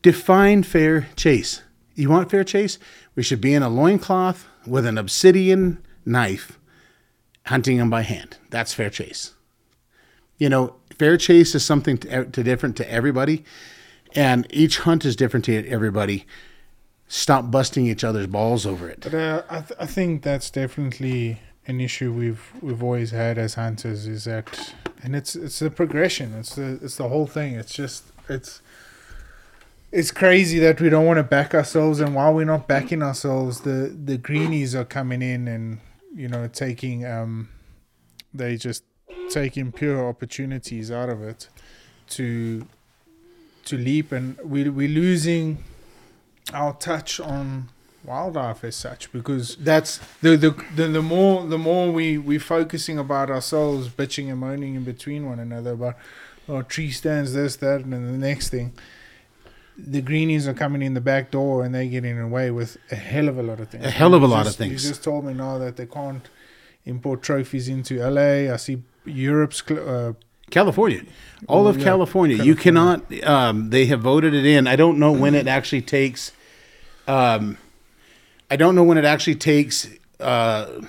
Define fair chase. You want fair chase? We should be in a loincloth with an obsidian knife hunting them by hand. That's fair chase. You know, fair chase is something to, to different to everybody, and each hunt is different to everybody. Stop busting each other's balls over it. But uh, I, th- I think that's definitely an issue we've we've always had as hunters is that, and it's it's the progression. It's the it's the whole thing. It's just it's it's crazy that we don't want to back ourselves, and while we're not backing ourselves, the the greenies are coming in and you know taking um they just taking pure opportunities out of it to to leap, and we we're losing our touch on wildlife as such because That's the the the, the more the more we we focusing about ourselves bitching and moaning in between one another about oh tree stands this that and then the next thing the greenies are coming in the back door and they're getting away with a hell of a lot of things A hell of a lot just- of things. you just told me now that they can't import trophies into LA I see Europe's cl- uh, California. All of Yeah, California. You cannot, um, they have voted it in. I don't know when it actually takes, um, I don't know when it actually takes uh,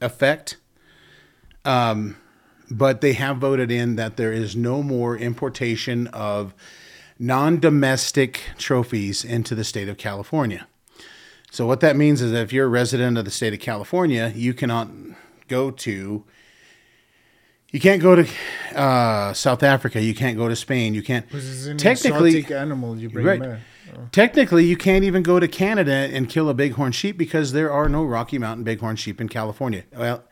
effect. Um, but they have voted in that there is no more importation of non domestic trophies into the state of California. So, what that means is that if you're a resident of the state of California, you cannot go to you can't go to uh, South Africa. You can't go to Spain. You can't. which is an Technically, animal you bring right. back technically, you can't even go to Canada and kill a bighorn sheep because there are no Rocky Mountain bighorn sheep in California. Well,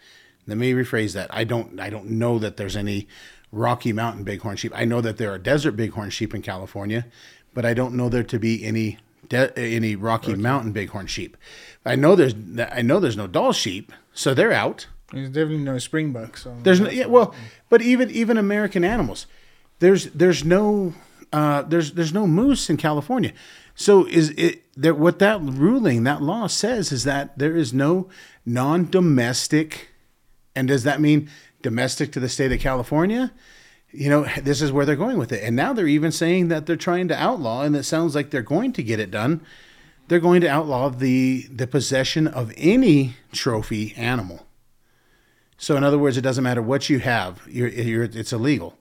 let me rephrase that. I don't. I don't know that there's any Rocky Mountain bighorn sheep. I know that there are desert bighorn sheep in California, but I don't know there to be any de- any Rocky Mountain bighorn sheep. I know there's. I know there's no Dall sheep, so they're out. there's definitely no springbuck so There's no yeah, well, but even even American animals, there's there's no uh, there's there's no moose in California. So is it that what that ruling that law says is that there is no non-domestic, and does that mean domestic to the state of California? You know, this is where they're going with it, and now they're even saying that they're trying to outlaw, and it sounds like they're going to get it done. They're going to outlaw the the possession of any trophy animal. So, in other words, it doesn't matter what you have; you're, you're, it's illegal.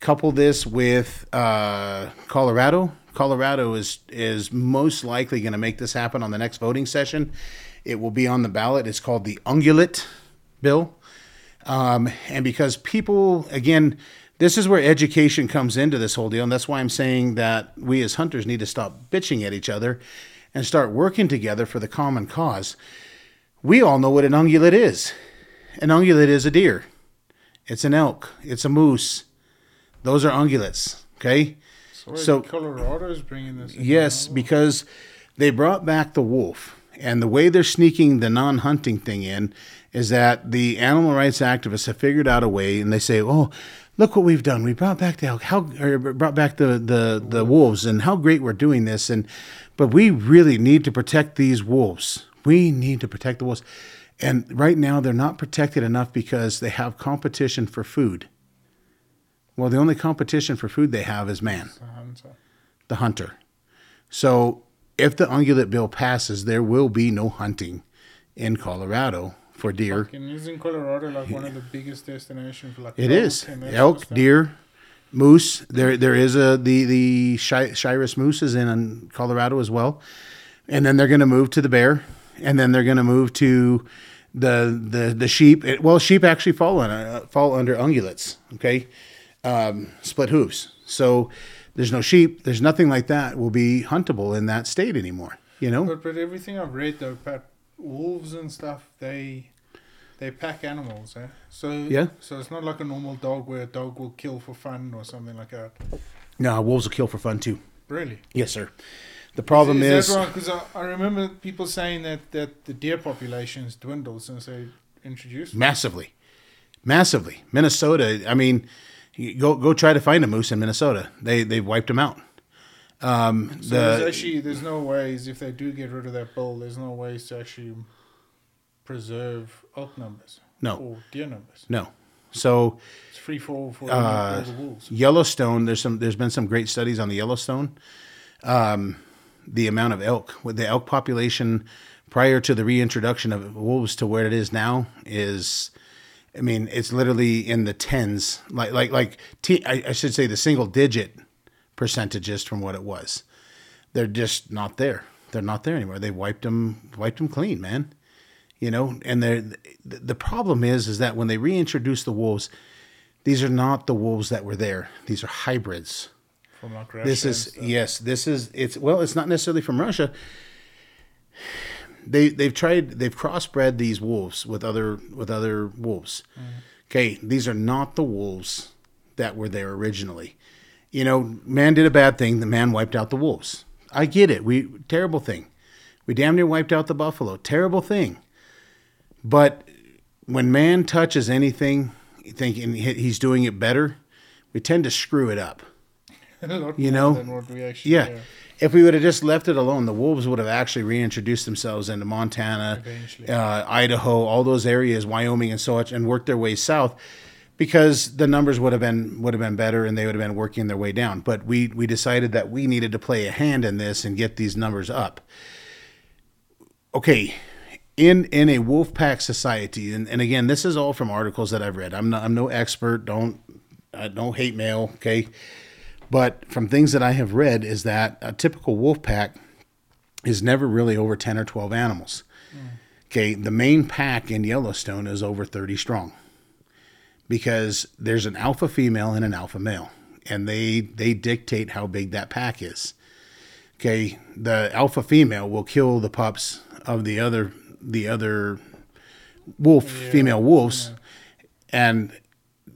Couple this with uh, Colorado. Colorado is is most likely going to make this happen on the next voting session. It will be on the ballot. It's called the Ungulate Bill, um, and because people, again, this is where education comes into this whole deal, and that's why I'm saying that we as hunters need to stop bitching at each other and start working together for the common cause. We all know what an ungulate is. An ungulate is a deer. It's an elk. It's a moose. Those are ungulates. Okay. So, So- Colorado's bringing this. Yes, because they brought back the wolf. And the way they're sneaking the non hunting thing in is that the animal rights activists have figured out a way and they say, oh, look what we've done. We brought back the how, brought back the, the, the wolves and how great we're doing this. And, but we really need to protect these wolves. We need to protect the wolves. And right now they're not protected enough because they have competition for food. Well, the only competition for food they have is man The hunter. the hunter. So if the ungulate bill passes, there will be no hunting in Colorado for deer. And isn't Colorado like one of the biggest destinations for like It elk is and that sort of elk, stuff? deer, moose. There, there is a the the Shiras moose is in Colorado as well, and then they're going to move to the bear, and then they're going to move to the the the sheep. It, well, sheep actually fall on uh, fall under ungulates. Okay, um, split hooves. So there's no sheep. There's nothing like that will be huntable in that state anymore. You know. But but everything I've read though, Pat, wolves and stuff, they they pack animals, eh? So Yeah. So it's not like a normal dog where a dog will kill for fun or something like that. No, wolves will kill for fun too. Really? Yes, sir. The problem is, is, wrong? Because I, I remember people saying that that the deer population's dwindled since they introduced. them. massively, massively. Minnesota. I mean, go go try to find a moose in Minnesota. They they've wiped them out. Um, So there's actually there's no ways if they do get rid of that bull, there's no ways to actually preserve elk numbers no or deer numbers. no. So It's free for for Uh, the wolves. Yellowstone, there's some there's been some great studies on the Yellowstone. Um, the amount of elk with the elk population prior to the reintroduction of wolves to where it is now is I mean, it's literally in the tens, like like like t- I, I should say the single digit percentages from what it was. They're just not there. They're not there anymore. They wiped them wiped them clean, man. You know, and the the problem is is that when they reintroduce the wolves, these are not the wolves that were there. These are hybrids. From like This is yes, this is it's well, it's not necessarily from Russia. They they've tried they've crossbred these wolves with other with other wolves. Okay, these are not the wolves that were there originally. You know, man did a bad thing. The man wiped out the wolves. I get it. We terrible thing. We damn near wiped out the buffalo. Terrible thing. But when man touches anything, thinking he's doing it better, we tend to screw it up. You know? actually Yeah. If we would have just left it alone, the wolves would have actually reintroduced themselves into Montana, uh, Idaho, all those areas, Wyoming, and so much, and worked their way south, because the numbers would have been would have been better, and they would have been working their way down. But we we decided that we needed to play a hand in this and get these numbers up. Okay, in in a wolf pack society, and, and again, this is all from articles that I've read. I'm not I'm no expert. Don't uh, no hate mail. Okay. But from things that I have read, is that a typical wolf pack is never really over 10 or 12 animals. Okay, the main pack in Yellowstone is over 30 strong because there's an alpha female and an alpha male, and they they dictate how big that pack is. Okay, the alpha female will kill the pups of the other the other wolf female wolves, and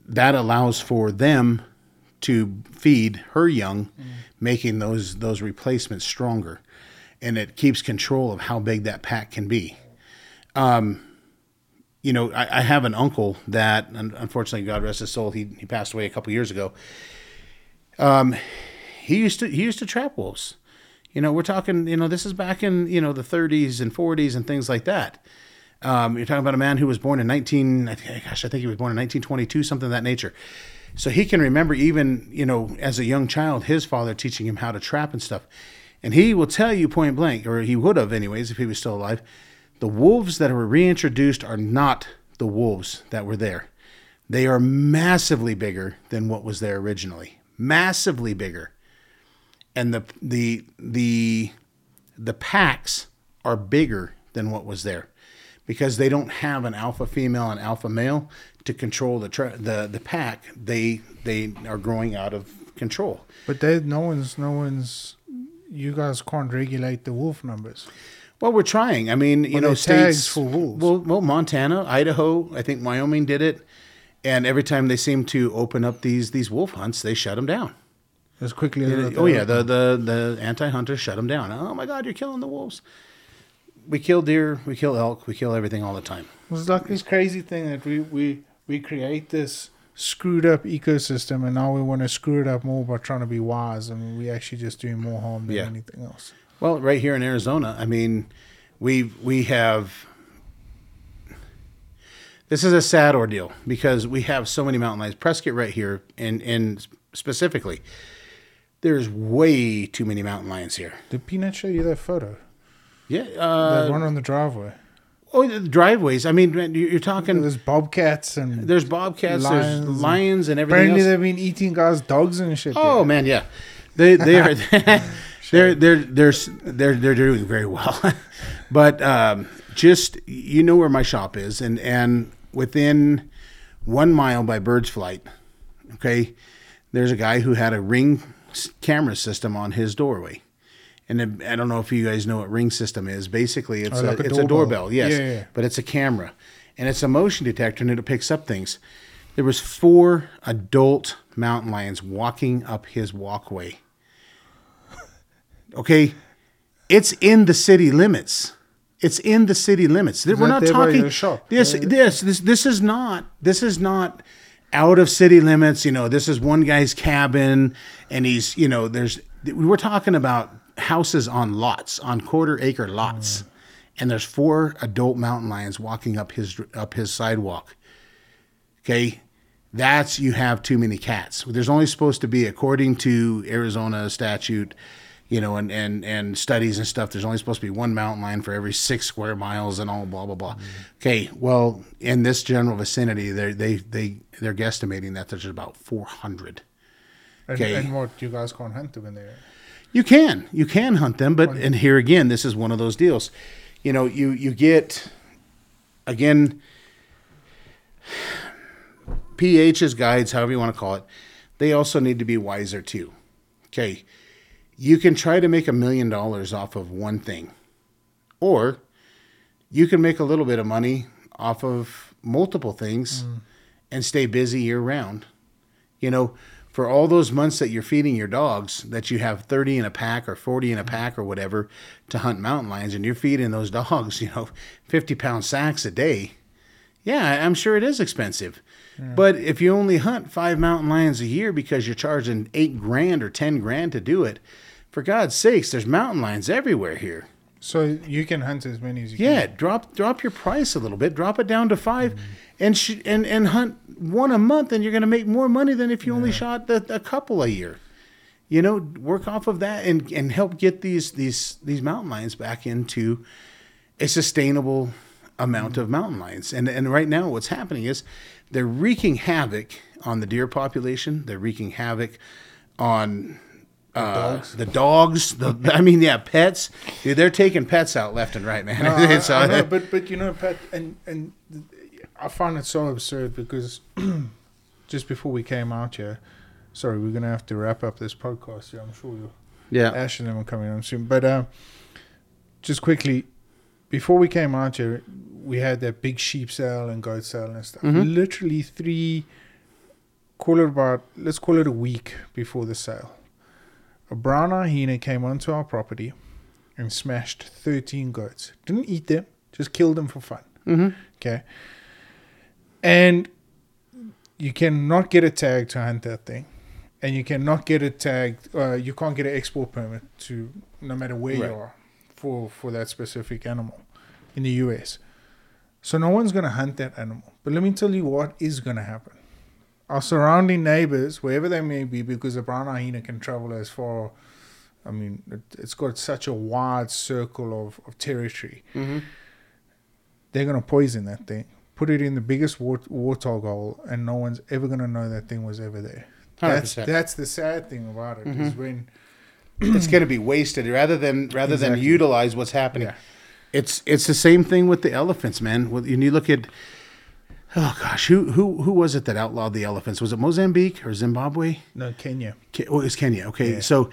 that allows for them to feed her young, making those those replacements stronger, and it keeps control of how big that pack can be. Um, you know, I, I have an uncle that, un- unfortunately, God rest his soul, he he passed away a couple years ago. Um, he used to he used to trap wolves. You know, we're talking. You know, this is back in you know the 30s and 40s and things like that. Um, you're talking about a man who was born in 19. I think, gosh, I think he was born in 1922, something of that nature. So he can remember even you know as a young child his father teaching him how to trap and stuff. And he will tell you point blank, or he would have anyways if he was still alive. The wolves that were reintroduced are not the wolves that were there. They are massively bigger than what was there originally. Massively bigger and the the the the packs are bigger than what was there because they don't have an alpha female and alpha male to control the tra- the the pack they they are growing out of control But they, no one's, no one's. You guys can't regulate the wolf numbers. Well we're trying i mean you Well, know states for wolves. well well montana idaho i think wyoming did it and every time they seem to open up these these wolf hunts they shut them down As quickly as oh yeah, the the the anti-hunters shut them down. Oh my God, you're killing the wolves. We kill deer, we kill elk, we kill everything all the time. It's like this crazy thing that we we we create this screwed up ecosystem, and now we want to screw it up more by trying to be wise, I and we actually just doing more harm than Yeah. anything else. Well, right here in Arizona, I mean, we we have. This is a sad ordeal because we have so many mountain lions. Prescott, right here, and and specifically, there's way too many mountain lions here. Did Peanut show you that photo? Yeah. that Uh, one on the driveway. oh, the driveways. I mean, you- you're talking. There's bobcats and There's bobcats, there's Lions. lions, and everything apparently else. they've been eating guys' dogs and shit. Oh there. man, yeah, they they are they're they're they're they're they're doing very well, but um, just you know where my shop is, and and within one mile by Bird's Flight, okay, there's a guy who had a ring camera system on his doorway. And I don't know if you guys know what ring system is. Basically, it's Oh, a, like a it's a doorbell. doorbell, yes, Yeah, yeah, yeah. but it's a camera, and it's a motion detector, and it picks up things. There was four adult mountain lions walking up his walkway. Okay, It's in the city limits. It's in the city limits. We're not talking. Yes, this this this is not. This is not out of city limits. You know, this is one guy's cabin, and he's you know, there's we're talking about houses on lots, on quarter acre lots, and there's four adult mountain lions walking up his up his sidewalk. Okay, that's you have too many cats. There's only supposed to be, according to Arizona statute, you know, and and and studies and stuff. There's only supposed to be one mountain lion for every six square miles, and all blah blah blah. Okay, well, in this general vicinity, they they they they're guesstimating that there's about 400. And, Okay. and what you guys can't hunt them in there. You can, you can hunt them, but and here again, this is one of those deals. You know, you you get again PH's guides, however you want to call it. They also need to be wiser too. Okay, you can try to make a million dollars off of one thing, or you can make a little bit of money off of multiple things mm. and stay busy year round. You know, for all those months that you're feeding your dogs, that you have 30 in a pack or 40 in a mm. pack or whatever to hunt mountain lions, and you're feeding those dogs, you know, 50 pound sacks a day. Yeah, I'm sure it is expensive. But if you only hunt five mountain lions a year because you're charging eight grand or 10 grand to do it, for God's sakes, there's mountain lions everywhere here. So you can hunt as many as you Yeah, can. drop drop your price a little bit. Drop it down to 5 mm-hmm. and sh- and and hunt one a month, and you're going to make more money than if you only shot the, a couple a year. You know, work off of that and and help get these these these mountain lions back into a sustainable amount of mm-hmm. mountain lions. And and right now, what's happening is they're wreaking havoc on the deer population. They're wreaking havoc on uh, the dogs. The I mean, yeah, pets. Dude, they're taking pets out left and right, man. No, I- uh, I know, but but you know, Pat, and and I find it so absurd because just before we came out here, sorry, we're gonna have to wrap up this podcast. here. I'm sure you yeah, Ash and them are coming on soon. But uh, just quickly, before we came out here, we had that big sheep sale and goat sale and stuff. Mhm. Literally three, call it about, let's call it a week before the sale. A brown hyena came onto our property and smashed 13 goats. Didn't eat them, just killed them for fun. hmm Okay. And you cannot get a tag to hunt that thing. And you cannot get a tag, uh, you can't get an export permit to, no matter where Right. you are, for, for that specific animal in the US. So no one's going to hunt that animal. But let me tell you what is going to happen. Our surrounding neighbors, wherever they may be, because the brown hyena can travel as far, I mean, it, it's got such a wide circle of, of territory hmm they're gonna poison that thing, put it in the biggest wart- warthog hole, and no one's ever gonna know that thing was ever there. That's 100%. that's the sad thing about it. it is when it's going to be wasted rather than rather than utilize what's happening. yeah It's it's the same thing with the elephants, man. When you look at oh gosh, who who who was it that outlawed the elephants? Was it Mozambique or Zimbabwe? no Kenya Ke- Oh, it was Kenya. Okay, Yeah. so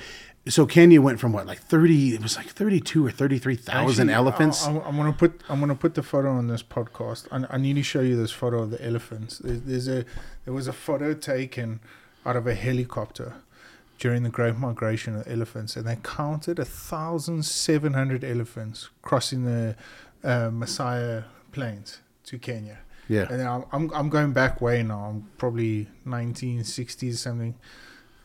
so Kenya went from what like thirty? It was like thirty two or thirty three thousand elephants. I, am gonna put I'm gonna put the photo on this podcast. I, I need to show you this photo of the elephants. There's, there's a there was a photo taken out of a helicopter during the Great Migration of elephants, and they counted a thousand seven hundred elephants crossing the uh, Masai Plains to Kenya. Yeah, And I'm, I'm I'm going back way now. I'm probably 1960s something.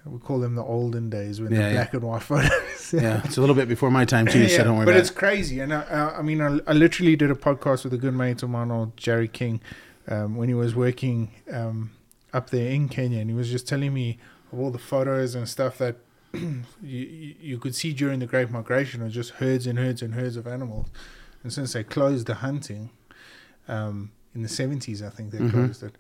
We call them the olden days when Yeah, the yeah. black and white photos. yeah. It's a little bit before my time too. so don't worry but it's crazy, and I, I, I mean, I, I literally did a podcast with a good mate of mine, old Jerry King, um, when he was working um, up there in Kenya, and he was just telling me of all the photos and stuff that you, you could see during the Great Migration, of just herds and herds and herds of animals, and since they closed the hunting um, in the seventies, I think they Mhm. closed it.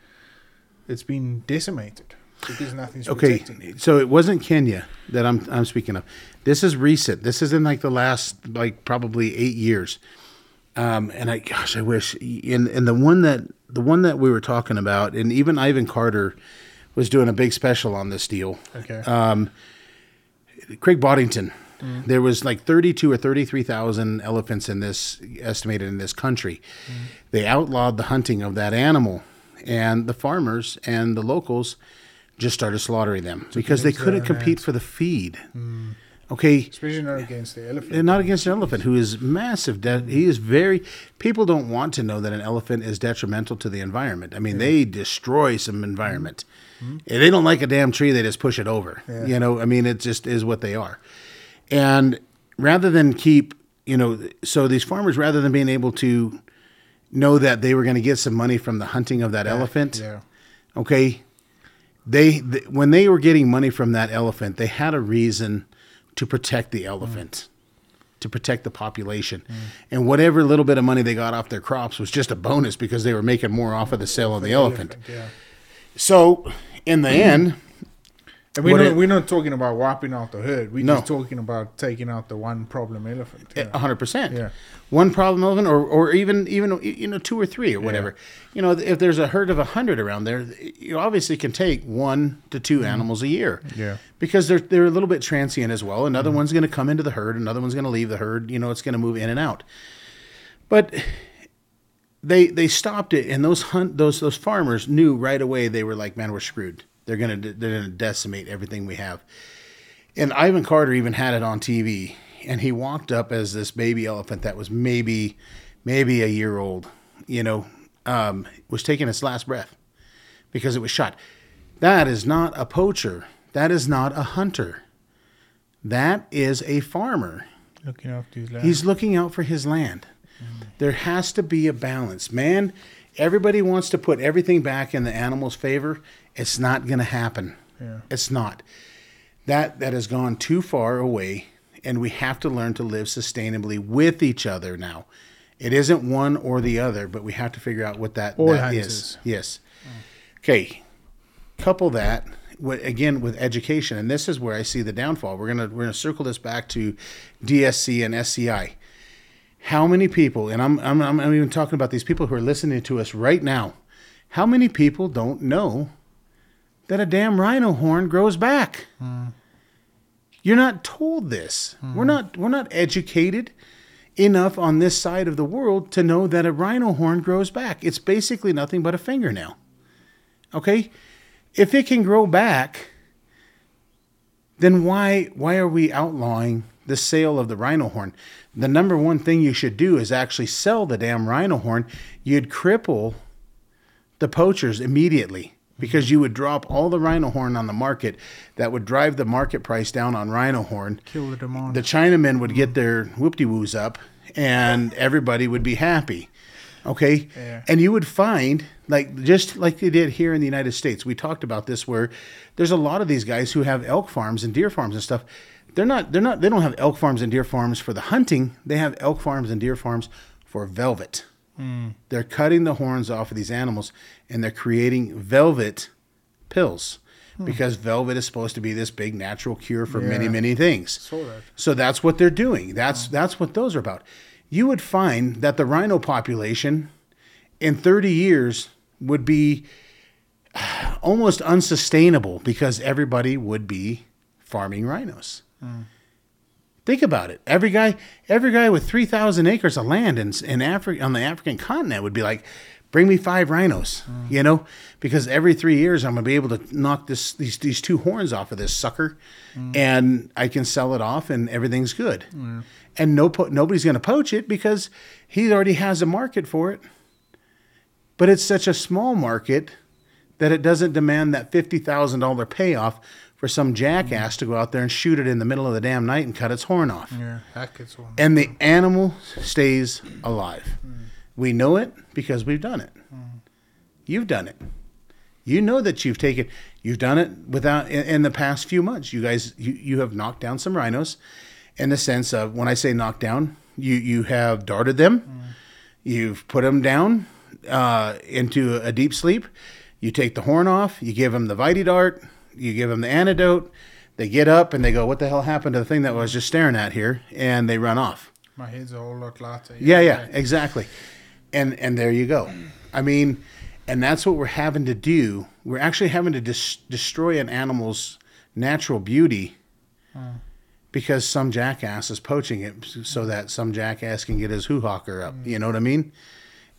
It's been decimated because nothing's Okay, protecting so it wasn't Kenya that I'm I'm speaking of. This is recent. This is in like the last like probably eight years. Um, and I gosh, I wish And in the one that the one that we were talking about, and even Ivan Carter was doing a big special on this deal. Okay, Um, Craig Boddington. Mm-hmm. There was like 32 or 33,000 elephants in this estimated in this country. Mm-hmm. They outlawed the hunting of that animal and the farmers and the locals just started slaughtering them because they couldn't compete hands. for the feed. Mm. Okay, Especially not against the elephant. and not against an elephant who is massive. De- he is very. People don't want to know that an elephant is detrimental to the environment. I mean, they destroy some environment. Mm-hmm. If they don't like a damn tree, they just push it over. Yeah. You know, I mean, it just is what they are. And rather than keep, you know, so these farmers, rather than being able to know that they were going to get some money from the hunting of that elephant, Yeah. okay they th- when they were getting money from that elephant they had a reason to protect the elephant to protect the population and whatever little bit of money they got off their crops was just a bonus because they were making more off of the sale of the elephant Yeah. so in the end And we're not, it- we're not talking about wiping out the herd. We're No. just talking about taking out the one problem elephant. Yeah. A hundred percent. Yeah. One problem elephant, or or even even you know two or three or whatever. You know, if there's a herd of a hundred around there, you obviously can take one to 2 mm-hmm. animals a year. Yeah. Because they're they're a little bit transient as well. Another mm-hmm. one's going to come into the herd. Another one's going to leave the herd. You know, it's going to move in and out. But they they stopped it, and those hunt those those farmers knew right away. They were like, man, we're screwed. They're gonna they're gonna decimate everything we have. And Ivan Carter even had it on TV, and he walked up as this baby elephant that was maybe, maybe a year old. You know, um, was taking its last breath because it was shot. That is not a poacher. That is not a hunter. That is a farmer. Looking after his land. He's looking out for his land. There has to be a balance. Man, everybody wants to put everything back in the animal's favor. It's not going to happen. Yeah. It's not. That that has gone too far away and we have to learn to live sustainably with each other now. It isn't one or the other, but we have to figure out what that, that is. Yes. Okay. Couple that with, again with education, and this is where I see the downfall. We're gonna we're gonna circle this back to DSC and SCI. How many people, and I'm, I'm I'm even talking about these people who are listening to us right now. How many people don't know that a damn rhino horn grows back? Hmm. You're not told this. We're hmm. not we're not educated enough on this side of the world to know that a rhino horn grows back. It's basically nothing but a fingernail. Okay? If it can grow back, then why why are we outlawing the sale of the rhino horn? The number one thing you should do is actually sell the damn rhino horn. You'd cripple the poachers immediately because you would drop all the rhino horn on the market that would drive the market price down on rhino horn Kill the demand. the Chinamen would get their whoop de woos up and everybody would be happy. Okay? Yeah. And you would find, like, just like they did here in the United States, we talked about this where there's a lot of these guys who have elk farms and deer farms and stuff. They're not, they're not, they don't have elk farms and deer farms for the hunting. They have elk farms and deer farms for velvet. Hmm. They're cutting the horns off of these animals and they're creating velvet pills hmm. because velvet is supposed to be this big natural cure for many, Yeah. many things. That. So that's what they're doing. That's hmm. that's what those are about. You would find that the rhino population in 30 years would be almost unsustainable because everybody would be farming rhinos. Think about it. Every guy, every guy with 3,000 acres of land in, in Africa on the African continent would be like, "Bring me five rhinos," you know, because every three years I'm gonna be able to knock this these these two horns off of this sucker, and I can sell it off, and everything's good. And no, nobody's gonna poach it because he already has a market for it. But it's such a small market that it doesn't demand that fifty thousand dollar payoff for some jackass to go out there and shoot it in the middle of the damn night and cut its horn off. Yeah, Hackett's one. And the animal stays alive. We know it because we've done it. You've done it. You know that you've taken, you've done it without in, in the past few months. You guys, you, you have knocked down some rhinos, in the sense of when I say knocked down, you you have darted them, you've put them down uh, into a deep sleep. You take the horn off, you give them the Vitae dart, you give them the antidote. They get up and they go, "What the hell happened to the thing that I was just staring at here?" And they run off. My head's a whole lot lighter. Yeah, yeah, exactly. And and there you go. I mean, and that's what we're having to do. We're actually having to dis- destroy an animal's natural beauty hmm. because some jackass is poaching it so hmm. that some jackass can get his hoo hawker up. Hmm. You know what I mean?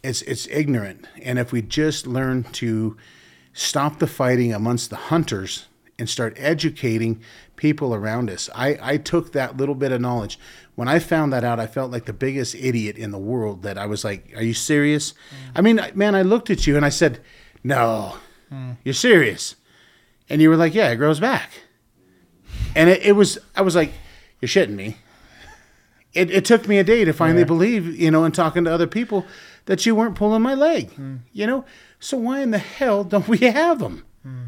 It's it's ignorant. And if we just learn to stop the fighting amongst the hunters and start educating people around us. I, I took that little bit of knowledge. When I found that out, I felt like the biggest idiot in the world that I was like, Are you serious? I mean, man, I looked at you and I said, No, you're serious. And you were like, Yeah, it grows back. And it, it was, I was like, You're shitting me. It, it took me a day to finally Yeah. believe, you know, and talking to other people that you weren't pulling my leg, Hmm. you know? So why in the hell don't we have them? Hmm.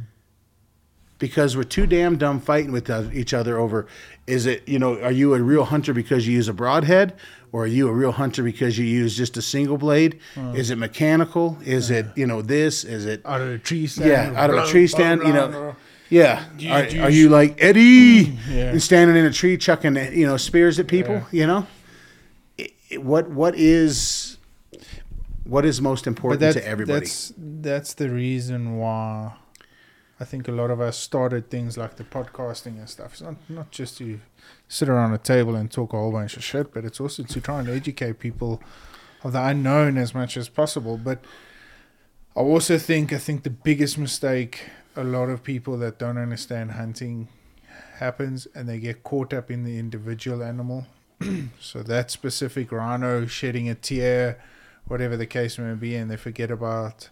Because we're too damn dumb fighting with each other over is it, you know, are you a real hunter because you use a broadhead? Or are you a real hunter because you use just a single blade? Hmm. Is it mechanical? Is it, you know, this? Is it Out of the tree stand. yeah, out of a tree stand, you know. Yeah. you- are, you are you like Eddie hmm, Yeah. and standing in a tree chucking, you know, spears at people? Yeah. You know, It- it- what what is what is most important that, to everybody? that's that's the reason why I think a lot of us started things like the podcasting and stuff. It's not not just to sit around a table and talk a whole bunch of shit, but it's also to try and educate people of the unknown as much as possible. But I also think I think the biggest mistake a lot of people that don't understand hunting happens and they get caught up in the individual animal. so that specific rhino shedding a tear, whatever the case may be, and they forget about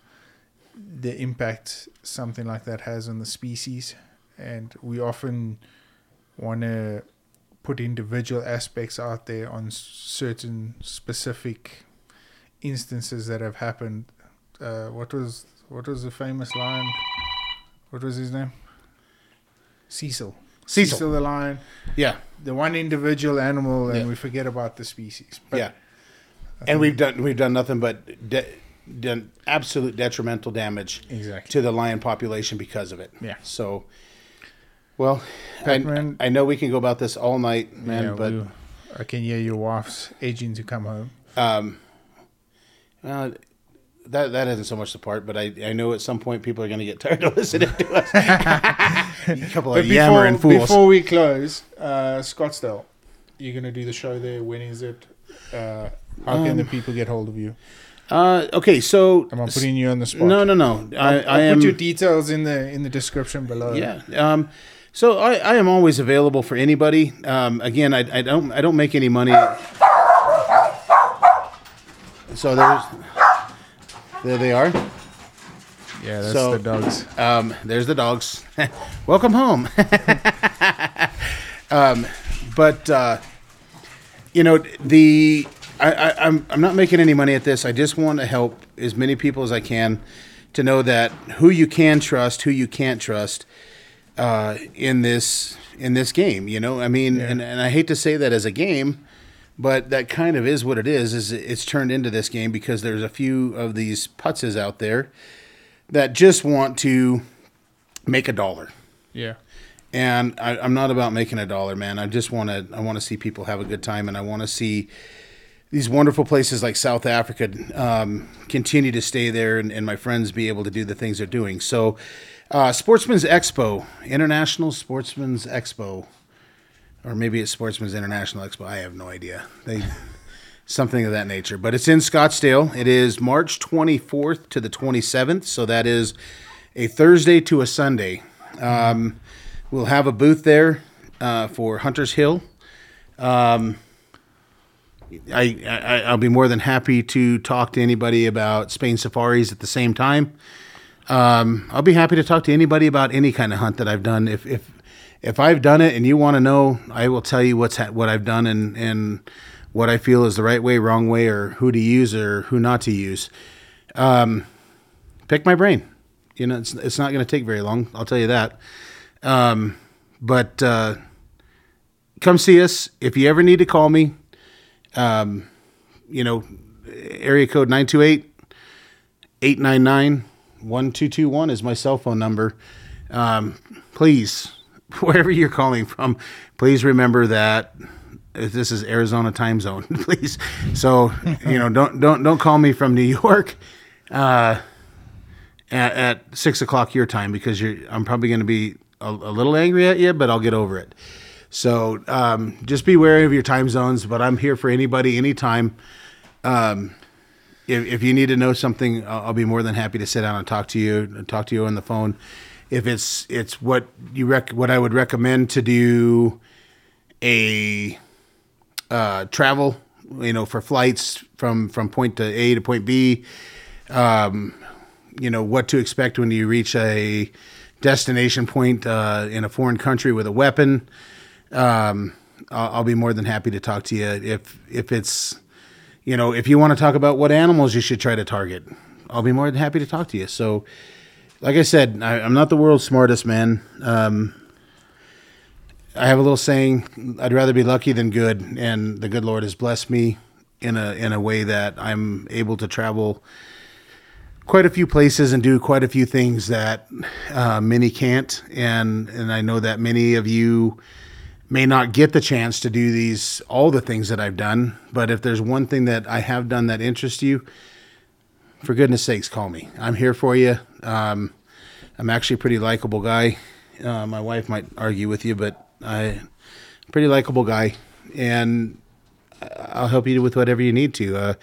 the impact something like that has on the species. And we often want to put individual aspects out there on certain specific instances that have happened. Uh, what was what was the famous lion? What was his name? Cecil. Cecil. the lion. yeah, The one individual animal, and Yeah. we forget about the species. But yeah. And we've done we've done nothing but de- done absolute detrimental damage Exactly. to the lion population because of it. Yeah. So, well, I, Batman- I know we can go about this all night, man, Yeah, but. we- I can hear your wife's aging to come home. Um, uh, that that isn't so much the part, but I, I know at some point people are going to get tired of listening to us. a couple of But before, yammering fools. before we close, uh, Scottsdale, you're going to do the show there. When is it? Uh, how can the Um, people get hold of you? uh, okay, so Am I putting you on the spot? no, no, no. I, I'll, I I'll am. put your details in the in the description below. yeah. Um, so I, I am always available for anybody. Um, again, I, I don't I don't make any money. So there's there they are. yeah, that's So- the dogs. Um, there's the dogs. Welcome home. um, but uh, you know the I, I, I'm I'm not making any money at this. I just want to help as many people as I can to know that who you can trust, who you can't trust uh, in this in this game. You know, I mean, Yeah. and, and I hate to say that as a game. But that kind of is what it is. Is it's turned into this game because there's a few of these putzes out there that just want to make a dollar. Yeah, And I, I'm not about making a dollar, man. I just want to. I want to see people have a good time, and I want to see these wonderful places like South Africa um, continue to stay there, and, and my friends be able to do the things they're doing. So, uh, Sportsman's Expo, International Sportsman's Expo, or maybe it's Sportsman's International Expo. I have no idea. They something of that nature. But it's in Scottsdale. It is March 24th to the 27th, so that is a Thursday to a Sunday. Um, we'll have a booth there uh, for Hunters Hill. Um, I, I I'll be more than happy to talk to anybody about Spain safaris at the same time. Um, I'll be happy to talk to anybody about any kind of hunt that I've done. If if if I've done it and you want to know, I will tell you what's ha- what I've done and and what I feel is the right way, wrong way, or who to use or who not to use. Um, pick my brain. You know, it's it's not going to take very long. I'll tell you that. Um, but uh, come see us if you ever need to call me. Um, you know, area code 928 899 1221 is my cell phone number. Um, please, wherever you're calling from, please remember that this is Arizona time zone, please. So, you know, don't don't don't call me from New York uh, at, at six o'clock your time because. I'm probably going to be a, a little angry at you, but I'll get over it. So um, just be wary of your time zones. But I'm here for anybody, anytime. Um, if, if you need to know something, I'll, I'll be more than happy to sit down and talk to you, talk to you on the phone, if it's it's what you rec what I would recommend to do a uh, travel, you know, for flights from from point to A to point B. Um, you know what to expect when you reach a destination point uh, in a foreign country with a weapon. Um, I'll, I'll be more than happy to talk to you if if it's you know if you want to talk about what animals you should try to target. I'll be more than happy to talk to you. So, like I said, I, I'm not the world's smartest man. Um, I have a little saying: I'd rather be lucky than good, and the good Lord has blessed me in a in a way that I'm able to travel quite a few places and do quite a few things that uh, many can't, and and I know that many of you may not get the chance to do these all the things that I've done. But if there's one thing that I have done that interests you, for goodness sakes, call me. I'm here for you. Um, I'm actually a pretty likable guy. Uh, my wife might argue with you, but I pretty likable guy, and I'll help you with whatever you need to. Uh,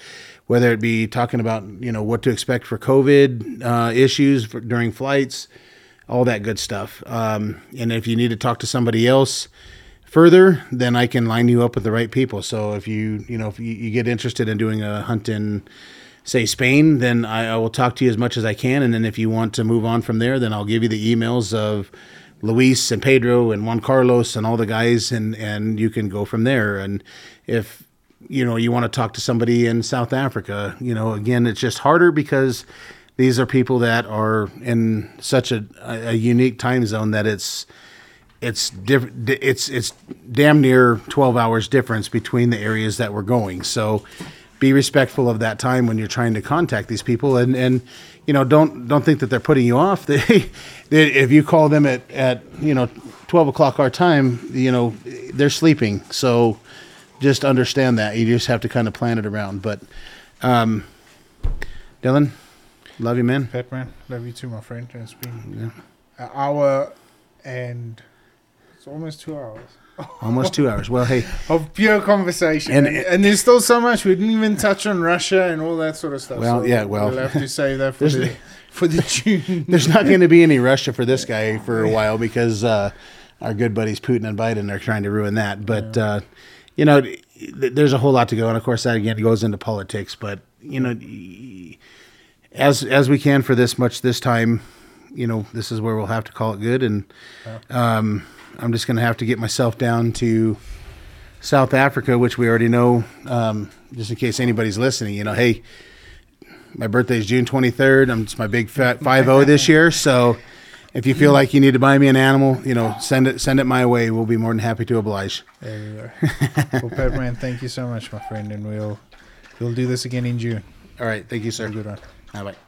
whether it be talking about you know what to expect for COVID uh, issues for, during flights, all that good stuff. Um, and if you need to talk to somebody else further, then I can line you up with the right people. So if you you know if you, you get interested in doing a hunt in say Spain, then I, I will talk to you as much as I can. And then if you want to move on from there, then I'll give you the emails of Luis and Pedro and Juan Carlos and all the guys, and and you can go from there. And if you know you want to talk to somebody in South Africa, you know, again, it's just harder because these are people that are in such a, a unique time zone that it's it's different. It's it's damn near twelve hours difference between the areas that we're going. So be respectful of that time when you're trying to contact these people and and you know don't don't think that they're putting you off they, they if you call them at at you know 12 o'clock our time you know they're sleeping so just understand that you just have to kind of plan it around but um dylan love you man Petman, love you too, my friend. It's been an hour and it's almost two hours almost two hours well hey of pure conversation. And- And, and, there's still so much we didn't even touch on Russia and all that sort of stuff. Well, So yeah, well, we'll have to save that for the for the June. there's not going to be any Russia for this guy for a while because uh, our good buddies Putin and Biden are trying to ruin that. But uh, you know, there's a whole lot to go, and of course that again goes into politics. But you know, as as we can for this much this time, you know, this is where we'll have to call it good. And um, I'm just going to have to get myself down to South Africa, which we already know. Um, just in case anybody's listening, you know, hey my birthday is June 23rd. I'm it's my big fat 5 this year. So if you feel like you need to buy me an animal, you know, send it send it my way. We'll be more than happy to oblige. There you go. well, Petman, thank you so much, my friend, and we'll we'll do this again in June. All right, thank you, sir. Have a good one. Bye bye.